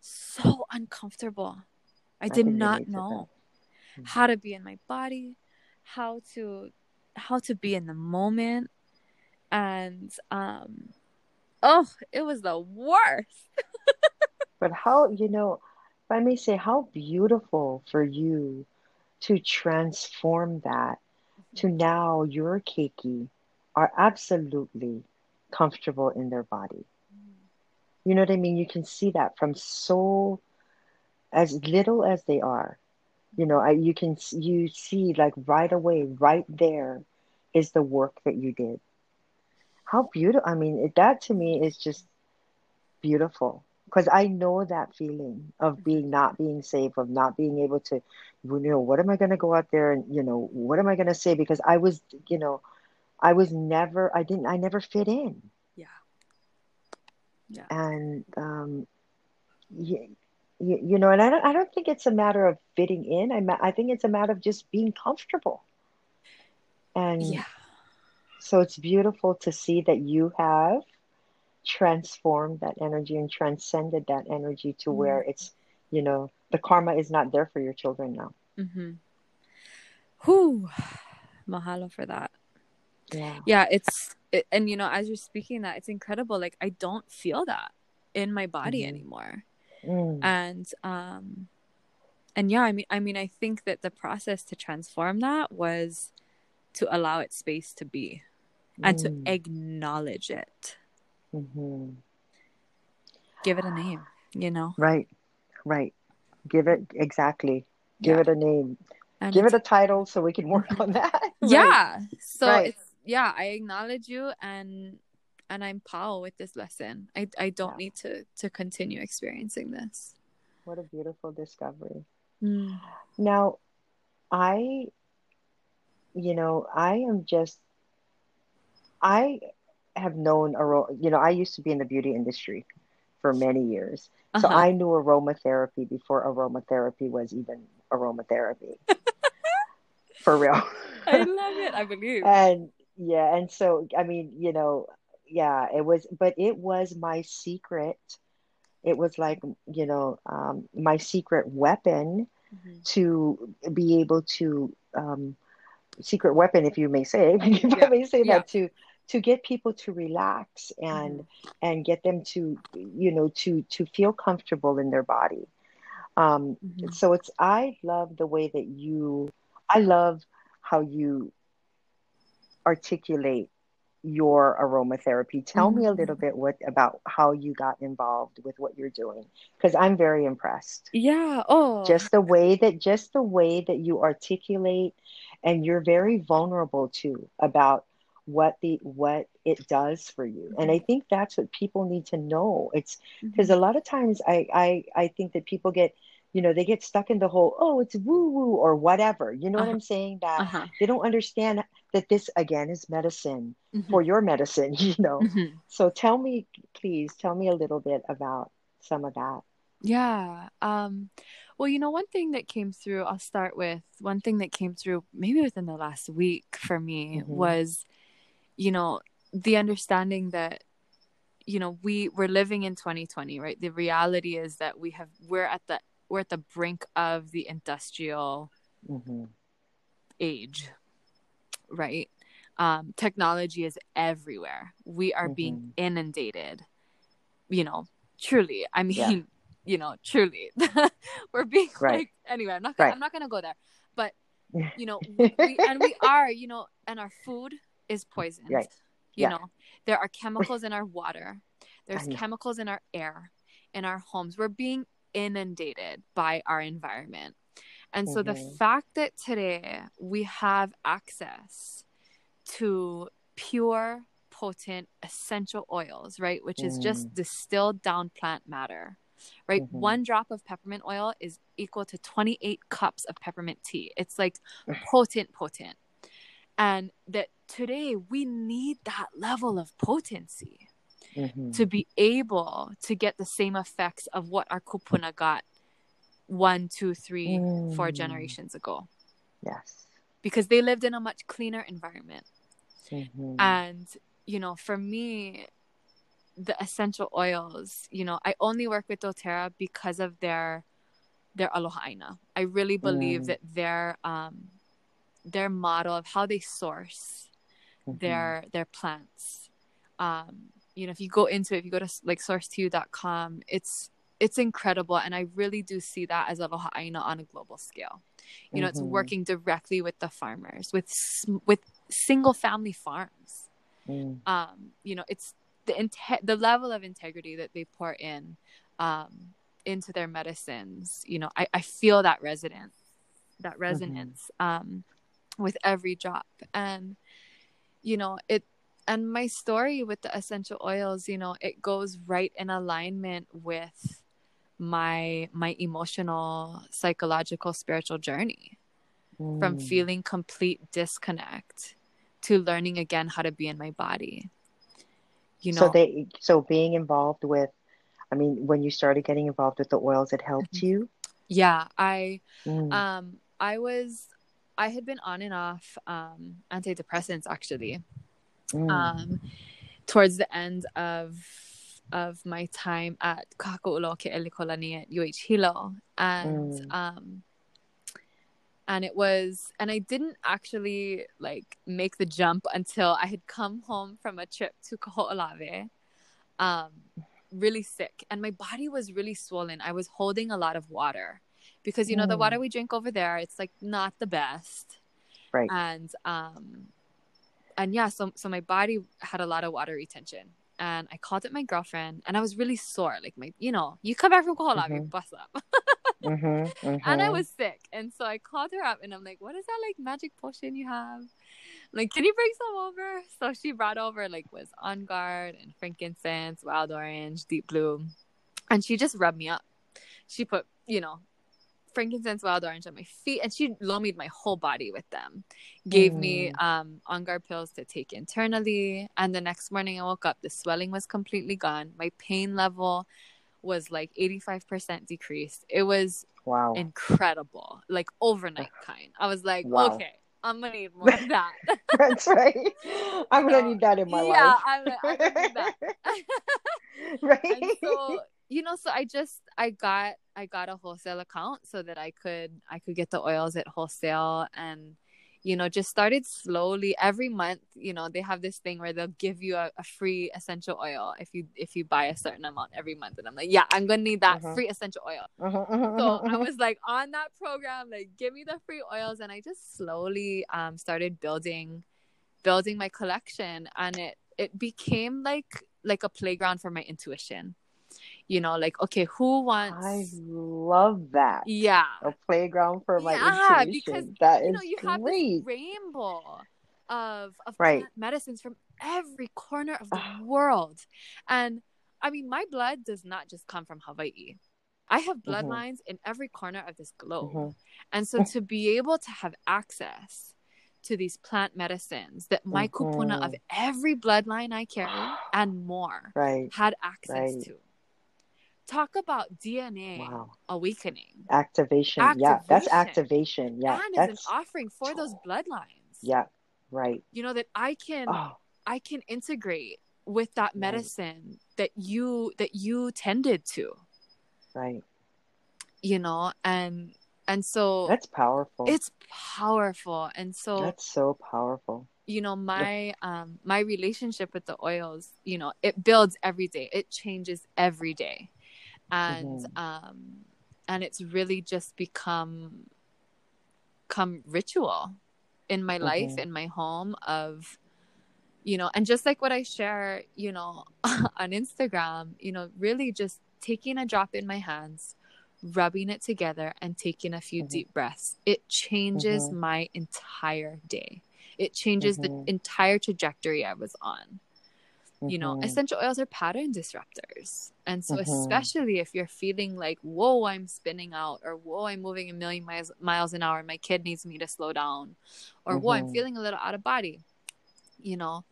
so uncomfortable. I did can not to know how to be in my body, how to how to be in the moment and um oh, it was the worst. *laughs* But how, you know, if I may say, how beautiful for you to transform that to now your keiki are absolutely comfortable in their body. You know what I mean? You can see that from so as little as they are. You know, I, you can you see like right away, right there is the work that you did. How beautiful! I mean, that to me is just beautiful because I know that feeling of being not being safe, of not being able to, you know, what am I going to go out there and you know, what am I going to say? Because I was, you know, I was never, I didn't, I never fit in. Yeah. And, um, you, you, you know, and I don't, I don't think it's a matter of fitting in. I, I think it's a matter of just being comfortable. And Yeah. so it's beautiful to see that you have transformed that energy and transcended that energy to where it's, you know, the karma is not there for your children now. Mm-hmm. Whew. *sighs* Mahalo for that. Yeah. Yeah, it's it, and you know, as you're speaking that, it's incredible. Like I don't feel that in my body Mhm. anymore. Mm. And um and yeah, I mean I mean I think that the process to transform that was to allow it space to be and to Mm. acknowledge it. Mhm. Give it a name, you know? Right. Right. Give it exactly. Give Yeah. it a name. And Give it a title so we can work on that. *laughs* Right. yeah so Right. it's yeah i acknowledge you and and i'm pau with this lesson i i don't Yeah. need to to continue experiencing this What a beautiful discovery. Mm. Now, I, you know, I am just, I have known, aro- you know, I used to be in the beauty industry for many years. So Uh-huh. I knew aromatherapy before aromatherapy was even aromatherapy. *laughs* for real. i *laughs* love it i believe and yeah, and so, I mean, you know, yeah, it was, but it was my secret. It was like, you know, um, my secret weapon Mhm. to be able to um, secret weapon, if you may say, *laughs* if Yeah. I may say Yeah. that to to get people to relax and and get them to you know to to feel comfortable in their body. Um, Mhm. so it's I love the way that you I love how you articulate your aromatherapy. Tell me a Mhm. little bit what about how you got involved with what you're doing because I'm very impressed yeah oh just the way that just the way that you articulate and you're very vulnerable too about what the what it does for you and i think that's what people need to know it's because Mhm. a lot of times I, I i think that people get you know they get stuck in the whole oh it's woo woo or whatever you know what Uh-huh. i'm saying that uh-huh they don't understand that this again is medicine Mhm. for your medicine *laughs* you know Mhm. so tell me please tell me a little bit about some of that Yeah. Um, well, you know, one thing that came through, I'll start with one thing that came through maybe within the last week for me Mhm. was, you know, the understanding that, you know, we we're living in 2020, right? The reality is that we have we're at the we're at the brink of the industrial hmm age, right? Um, technology is everywhere. We are being Mhm. inundated, you know, truly. I mean, Yeah. *laughs* you know, truly. *laughs* We're being Right. like anyway, I'm not gonna, Right. I'm not gonna go there. But *laughs* you know, we, we and we are, you know, and our food is poisoned. Right. You Yeah. know, there are chemicals in our water. There's chemicals in our air, in our homes. We're being inundated by our environment. And so the Mhm. fact that today we have access to pure, potent essential oils, right, which is just Mm. distilled down plant matter, right? Mhm. One drop of peppermint oil is equal to 28 cups of peppermint tea. It's like potent, potent. And that today we need that level of potency Mhm. to be able to get the same effects of what our kupuna got one, two, three, four Mm. generations ago Yes. because they lived in a much cleaner environment. Mhm. And, you know, for me, the essential oils, you know, I only work with doTERRA because of their their aloha aina. I really believe Mm. that their um their model of how they source Mhm. their their plants. Um, you know, if you go into it, if you go to like source2.com, it's it's incredible and I really do see that as aloha aina on a global scale. You know, it's Mhm. working directly with the farmers, with with single family farms. Mm. Um, you know, it's the inte- the level of integrity that they pour in um into their medicines. You know, I, I feel that resonance, that resonance um with every drop. And you know, it and my story with the essential oils, you know, it goes right in alignment with my my emotional, psychological, spiritual journey from Mm. feeling complete disconnect to learning again how to be in my body. You know, So they so being involved with I mean, when you started getting involved with the oils, it helped Mm-hmm. you. yeah, I Mm, um I was I had been on and off um antidepressants actually. Mm, um, towards the end of of my time at Ka Haka 'Ula O Ke'elikolani at UH Hilo. And Mm. um and it was and I didn't actually like make the jump until I had come home from a trip to Kaho'olawe. Um really sick and my body was really swollen. I was holding a lot of water because you know the Mm. water we drink over there it's like not the best right. and um and yeah so so my body had a lot of water retention and I called up my girlfriend and I was really sore like my you know you come back from Kohala you Mhm. bust up mm-hmm, *laughs* and I mhm. was sick and so I called her up and I'm like what is that like magic potion you have like can you bring some over so she brought over like was on guard and frankincense wild orange deep blue and she just rubbed me up she put you know frankincense wild orange on my feet and she lomied my whole body with them gave me Mm. um on guard pills to take internally and the next morning i woke up the swelling was completely gone my pain level was like 85% decreased it was Wow. incredible like overnight kind i was like Wow. okay i'm gonna need more of *laughs* that That's right. *laughs* I'm gonna need that in my yeah life. i'm i'm gonna need that *laughs* right. and so you know so i just i got i got a wholesale account so that i could i could get the oils at wholesale and you know just started slowly every month you know they have this thing where they'll give you a, a free essential oil if you if you buy a certain amount every month and i'm like yeah i'm gonna need that Mhm. free essential oil Mhm, mhm, so mhm, I mhm. was like on that program, like give me the free oils, and I just slowly um started building, building my collection, and it it became like like a playground for my intuition. You know, like okay, who wants? I love that. Yeah, A playground for my Yeah, intuition. because, That you know, is you have great. this rainbow of of Right. medicines from every corner of the Ah. world, and I mean, my blood does not just come from Hawaii. I have bloodlines in every corner of this globe. Mhm. And so to be able to have access to these plant medicines that my kupuna of Mhm. every bloodline I carry and more Right. had access Right. to. Talk about DNA Wow. awakening. Activation. Yeah, that's Activation. activation. Yeah, and that's as an offering for those bloodlines. yeah. Right. You know that I can Oh, I can integrate with that Right. medicine that you that you tended to, right. you know, and and so That's powerful. it's powerful. And so That's so powerful. you know my um my relationship with the oils you know it builds every day it changes every day and Mhm. um and it's really just become come ritual in my life Mhm. in my home of you know and just like what i share you know *laughs* on instagram you know really just taking a drop in my hands rubbing it together and taking a few Mhm. deep breaths it changes Mhm. my entire day it changes the entire trajectory i was on you know Mhm. essential oils are pattern disruptors and so Mhm. especially if you're feeling like whoa i'm spinning out or whoa i'm moving a million miles miles an hour my kid needs me to slow down or whoa i'm Mhm. feeling a little out of body you know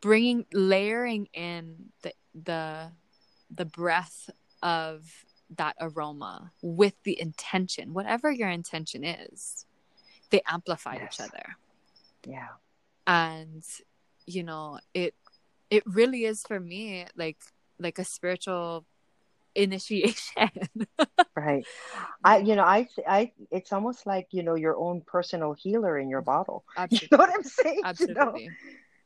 bringing layering in the the the breath of that aroma with the intention whatever your intention is they amplify each other Yeah. and you know it it really is for me like like a spiritual *laughs* initiation Right. *laughs* I, you know, I, I, it's almost like, you know, your own personal healer in your bottle. *laughs* You know what I'm saying? You know, absolutely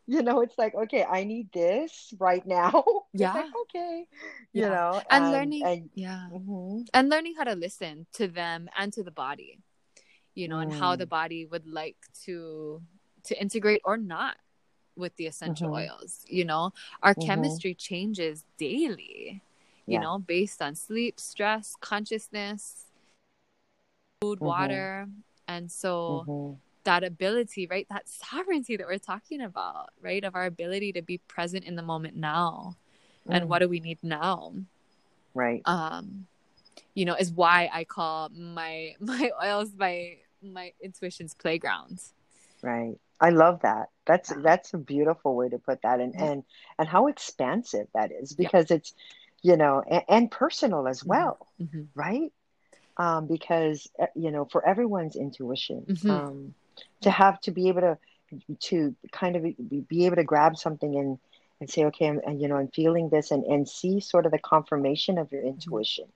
you know, it's like, okay, I need this right now. Yeah. like, okay, you know, and learning and, yeah Mhm. and learning how to listen to them and to the body you know and how the Mm. body would like to to integrate or not with the essential Mhm. oils you know our Mhm. chemistry changes daily you Yeah. know based on sleep stress consciousness food Mhm. water and so Mhm. that ability right that sovereignty that we're talking about right of our ability to be present in the moment now and Mm. what do we need now Right. um you know is why i call my *laughs* my oils my my intuition's playground Right. I love that. That's Yeah. that's a beautiful way to put that, and Yeah. and and how expansive that is Yeah. because it's, you know, and, and personal as Mhm. well, Mhm. right? Um, because uh, you know, for everyone's intuition, Mhm. um, to have to be able to to kind of be, be able to grab something and and say, okay, I'm, and, you know, I'm feeling this, and and see sort of the confirmation of your intuition,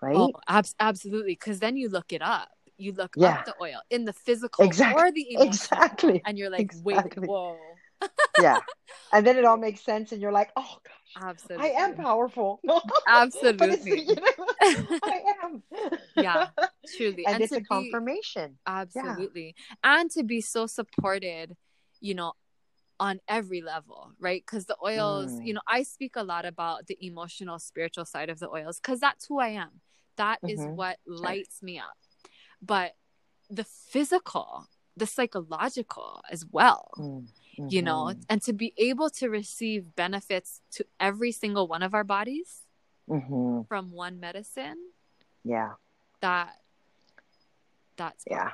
right? Oh, abs- absolutely. Because then you look it up. You look Yeah. up the oil in the physical Exactly. or the emotional, Exactly. and you're like, Exactly. wait, whoa, *laughs* Yeah. And then it all *laughs* makes sense, and you're like, oh gosh, absolutely, I am powerful. *laughs* absolutely, you know, I am. Yeah, truly, and, and it's a be confirmation. absolutely, and to be so supported, you know, on every level, right? Because the oils, Mm. you know, I speak a lot about the emotional, spiritual side of the oils because that's who I am. That is Mhm. what lights me up. But the physical, the psychological as well, Mm, you know, and to be able to receive benefits to every single one of our bodies mhm. from one medicine, Yeah, that that's Yeah.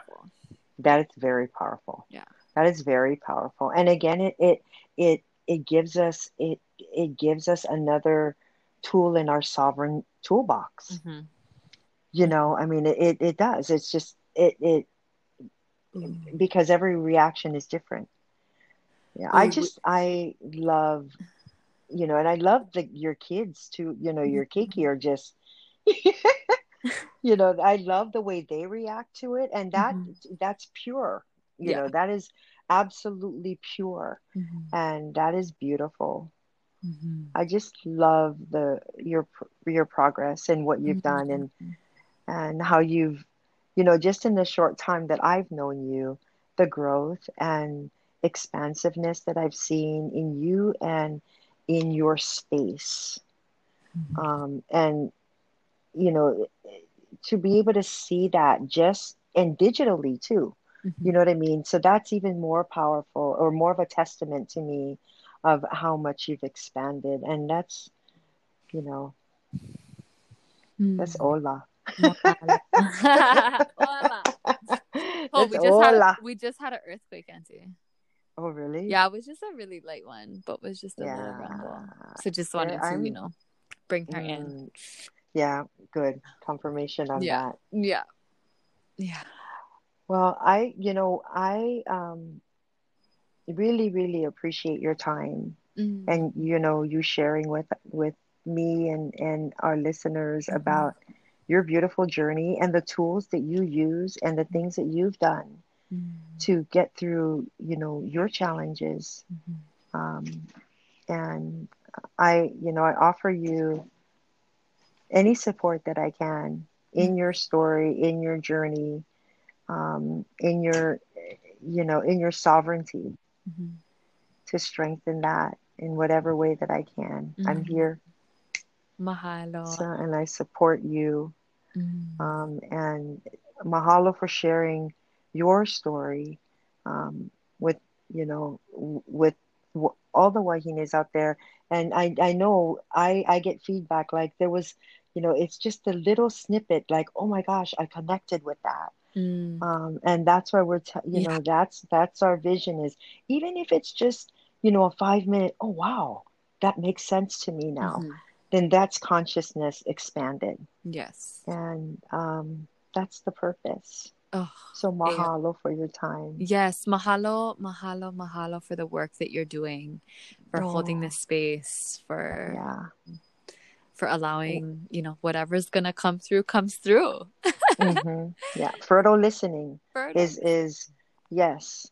that is very powerful. Yeah. That is very powerful. And again, it it it it gives us it it gives us another tool in our sovereign toolbox. Mhm. You know, I mean, it it, does. It's just it it Mm. because every reaction is different. Yeah, I just I love, you know, and I love the your kids too. You know, your keiki are just, *laughs* you know, I love the way they react to it, and that that's pure. You Yeah. know, that is absolutely pure, Mhm. and that is beautiful. Mhm. I just love the your your progress and what you've done, and Mhm. And how you've, you know, just in the short time that I've known you, the growth and expansiveness that I've seen in you and in your space. Mhm. Um, and, you know, to be able to see that just and digitally too, Mhm. you know what I mean? So that's even more powerful or more of a testament to me of how much you've expanded. And that's, you know, that's Mm. hola. Mahalo. *laughs* *laughs* Hola. Oh, we just had hola. we just had an earthquake, Auntie. Oh, really? Yeah, it was just a really light one, but was just a little rumble. So just Yeah, wanted to, I'm- you know, bring her in. Mm, yeah, good confirmation on Yeah. that. Yeah. Yeah. Well, I, you know, I um, really, really appreciate your time Mm. and you know you sharing with with me and and our listeners Mhm. about your beautiful journey and the tools that you use and the things that you've done Mm. to get through, you know, your challenges. Mhm. Um, and I, you know, I offer you any support that I can in your story, in your journey, um, in your, you know, in your sovereignty Mhm. to strengthen that in whatever way that I can. I'm Mhm. here, Mahalo. so, and I support you. Mm. Um, and mahalo for sharing your story um, with, you know, with w- all the wahines out there. And I, I know I, I get feedback like there was, you know, it's just a little snippet like, oh my gosh, I connected with that. Mm. Um, and that's why we're, t- you Yeah. know, that's that's our vision is even if it's just, you know, a five minute. Oh wow, that makes sense to me now. Mhm. Then that's consciousness expanded, Yes. and um, that's the purpose. Oh, So yeah. mahalo for your time. Yes, mahalo, mahalo, mahalo for the work that you're doing, for holding Oh. this space, for Yeah. for allowing, you know, whatever's gonna come through comes through. *laughs* hmm Yeah. Fertile listening Fertile. is is yes.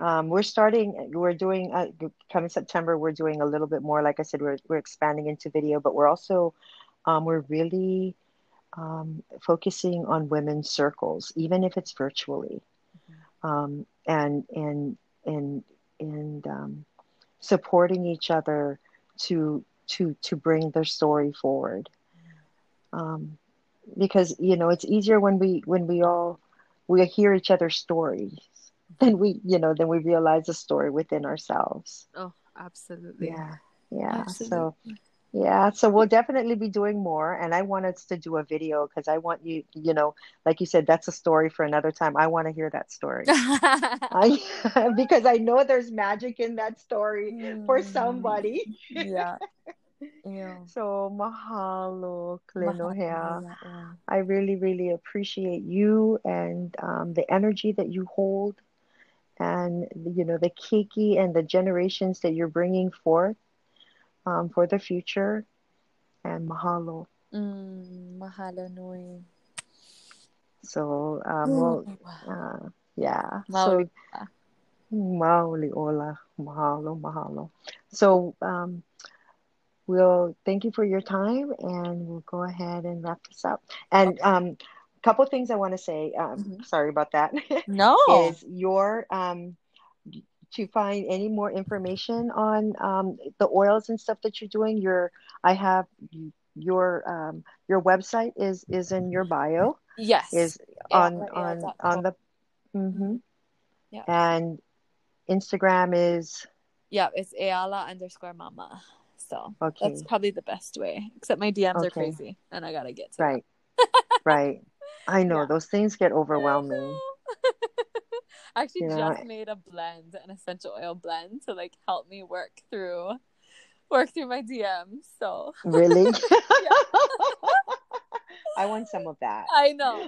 Um, we're starting. We're doing uh, coming September. We're doing a little bit more. Like I said, we're we're expanding into video, but we're also um, we're really um, focusing on women's circles, even if it's virtually, um, and and and and um, supporting each other to to to bring their story forward. Um, because you know it's easier when we when we all we hear each other's stories then we you know then we realize the story within ourselves Oh, absolutely. yeah yeah so Yeah, so we'll definitely be doing more, and I want us to do a video because I want you, you know, like you said, that's a story for another time. I want to hear that story. *laughs* I *laughs* because I know there's magic in that story for somebody. yeah. *laughs* Yeah. So mahalo, Kaleinohea. yeah, yeah. I really, really appreciate you and um, the energy that you hold, and you know the keiki and the generations that you're bringing forth um, for the future. And mahalo. Mm, mahalo nui. So um, well, uh, yeah. Maoli. So maoli ola, mahalo, mahalo. So um, we'll thank you for your time, and we'll go ahead and wrap this up. And um, a couple of things I want to say. Um, Mhm. Sorry about that. *laughs* No. is your um to find any more information on um the oils and stuff that you're doing your i have your um your website is is in your bio yes. is on yeah, on on the hmm Yeah. and instagram is Yeah, it's eala underscore mama. So okay that's probably the best way. Except my DMs are crazy and I gotta get to right *laughs* right i know Yeah. those things get overwhelming *laughs* I actually You know, just made a blend, an essential oil blend to like help me work through work through my DMs. So really *laughs* i want some of that I know.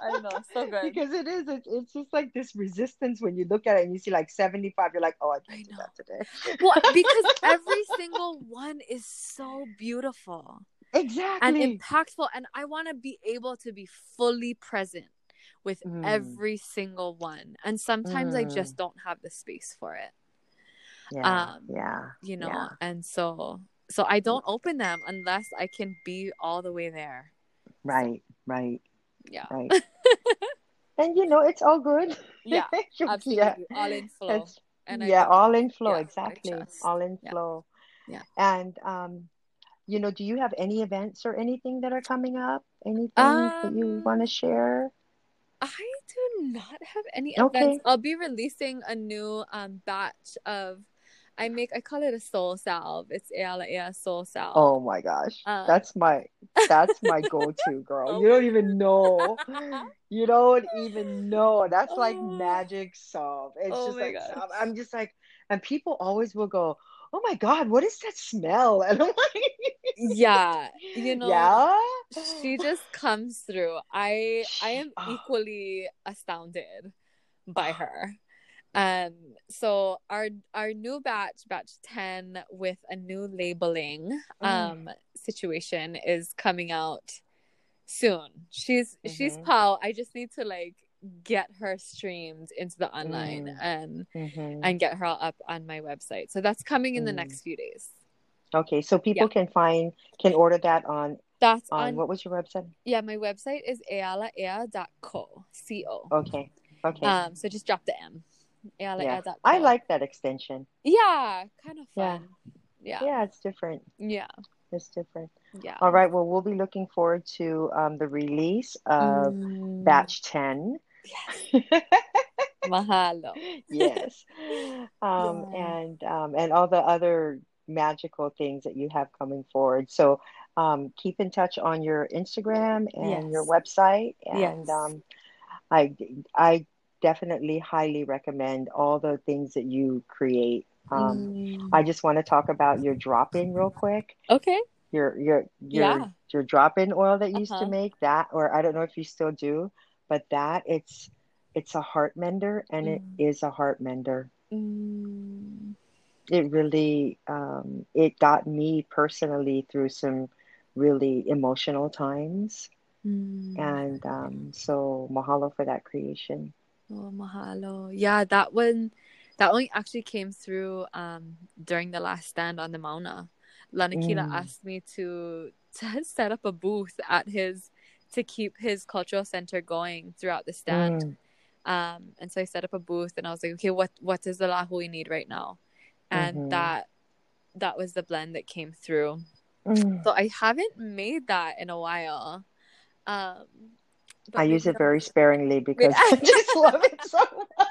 I know. So *laughs* good. because it is it's, it's just like this resistance when you look at it and you see like 75 you're like oh i I can't do know. that today Well, because every single one is so beautiful and impactful and I want to be able to be fully present with Mm. every single one. And sometimes I Mm. just don't have the space for it. yeah um, yeah you know Yeah. and so so i don't open them unless i can be all the way there right right yeah right *laughs* and you know it's all good yeah *laughs* yeah all in flow it's, and yeah all in flow yeah, exactly all in flow Yeah. and um you know do you have any events or anything that are coming up? Anything that you Um, want to share? I do not have any Okay. events i'll be releasing a new um batch of i make i call it a soul salve. It's Eala Ea soul salve. Oh my gosh. Uh, that's my that's my go-to *laughs* girl. Oh you don't even know. *laughs* You don't even know. That's like Oh. magic salve. It's Oh just like i'm just like and people always will go oh my god what is that smell? *laughs* And i'm like yeah you know yeah? she just comes through. I i am Oh. equally astounded by her. Um so our our new batch batch 10 with a new labeling um situation is coming out soon. She's she's Mhm. pal i just need to like get her streamed into the online Mm. and Mhm. and get her all up on my website. So that's coming in the Mm. next few days. Okay so people can find can order that on that's on on what was your website? Yeah my website is ealaea.co co okay okay. Um, so just drop the M. Yeah, like yeah that i like that extension. Yeah, kind of Yeah. Yeah, yeah it's different. Yeah, it's different. Yeah. all right well we'll be looking forward to um the release of Mm, batch 10 Mahalo. *laughs* yes um Yeah. and um and all the other magical things that you have coming forward so um keep in touch on your instagram and your website and Yes. um i i definitely highly recommend all the things that you create um Mm, i just want to talk about your drop-in real quick okay. your your your Yeah. your drop-in oil that you used Uh-huh. to make that or i don't know if you still do but that it's it's a heart mender and it Mm. is a heart mender Mm, it really um, it got me personally through some really emotional times mm. and um, so mahalo for that creation Oh, mahalo. Yeah, that one, that one actually came through um during the last stand on the Mauna. Lanakila Mm. asked me to *laughs* to set up a booth at his to keep his cultural center going throughout the stand. Mm, Um, and so I set up a booth and I was like, okay, what what does the lahui need right now? And Mhm. that that was the blend that came through. mm. So I haven't made that in a while. Um, I use it very sparingly because *laughs* I just love it so *laughs* much.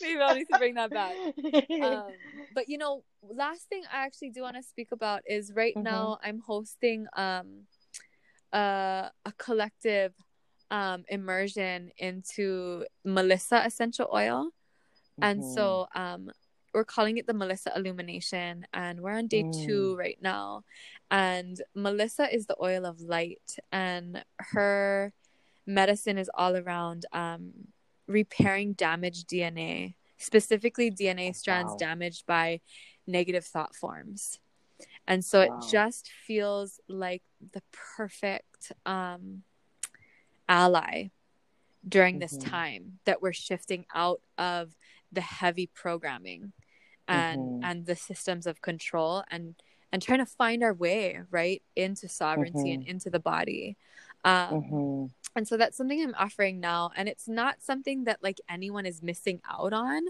maybe I'll need to bring that back. *laughs* Um, but you know, last thing I actually do want to speak about is right Mhm. now I'm hosting um a a collective um immersion into Melissa essential oil. And Mhm. so um we're calling it the Melissa Illumination and we're on day Mm. 2 right now. And Melissa is the oil of light and her medicine is all around um repairing damaged DNA, specifically DNA strands Wow. damaged by negative thought forms. And so Wow. it just feels like the perfect um ally during this Mhm. time that we're shifting out of the heavy programming and Mhm. and the systems of control and and trying to find our way right into sovereignty and into the body um Mhm. and so that's something i'm offering now and it's not something that like anyone is missing out on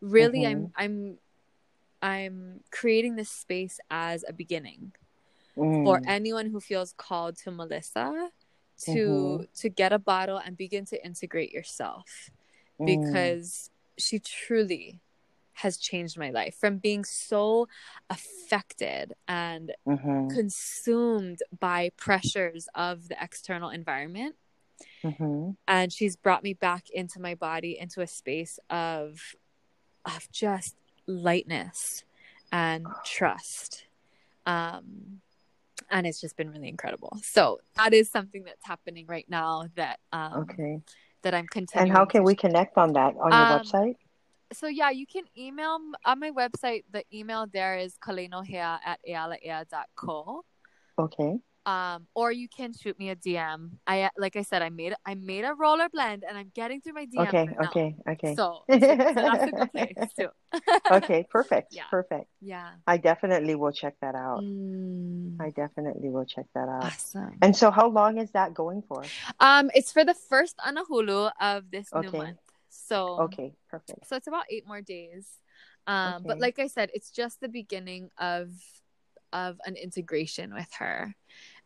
really i'm i'm i'm creating this space as a beginning for Mm. anyone who feels called to melissa to Mhm. to get a bottle and begin to integrate yourself Mm. because she truly has changed my life from being so affected and Mhm. consumed by pressures of the external environment Mhm. and she's brought me back into my body into a space of of just lightness and trust um and it's just been really incredible so that is something that's happening right now that um Okay. that i'm continuing And how can we connect on that on your Um, website? so yeah you can email on my website the email there is kaleinohea at ealaea.co Okay. Um or you can shoot me a dm i like i said i made i made a roller blend and i'm getting through my dm Okay. right. Okay. Okay. so, so, so that's a good place too okay. Perfect. *laughs* Yeah. Perfect. yeah I definitely will check that out. Mm, I definitely will check that out. awesome And so, how long is that going for? um it's for the first anahulu of this new month so Okay. Perfect. so it's about eight more days um but like i said it's just the beginning of of an integration with her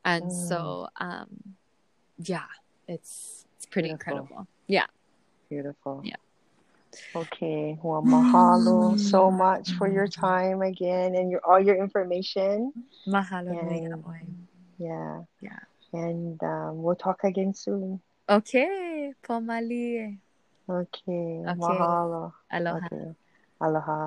and Mm. so um yeah it's it's pretty Beautiful. incredible yeah Beautiful. Yeah. Okay. Well, mahalo so Mm. much for your time again and your all your information. mahalo And yeah. Yeah. And um, we'll talk again soon. okay pomali Okay. Okay. Mahalo. aloha Okay. Aloha.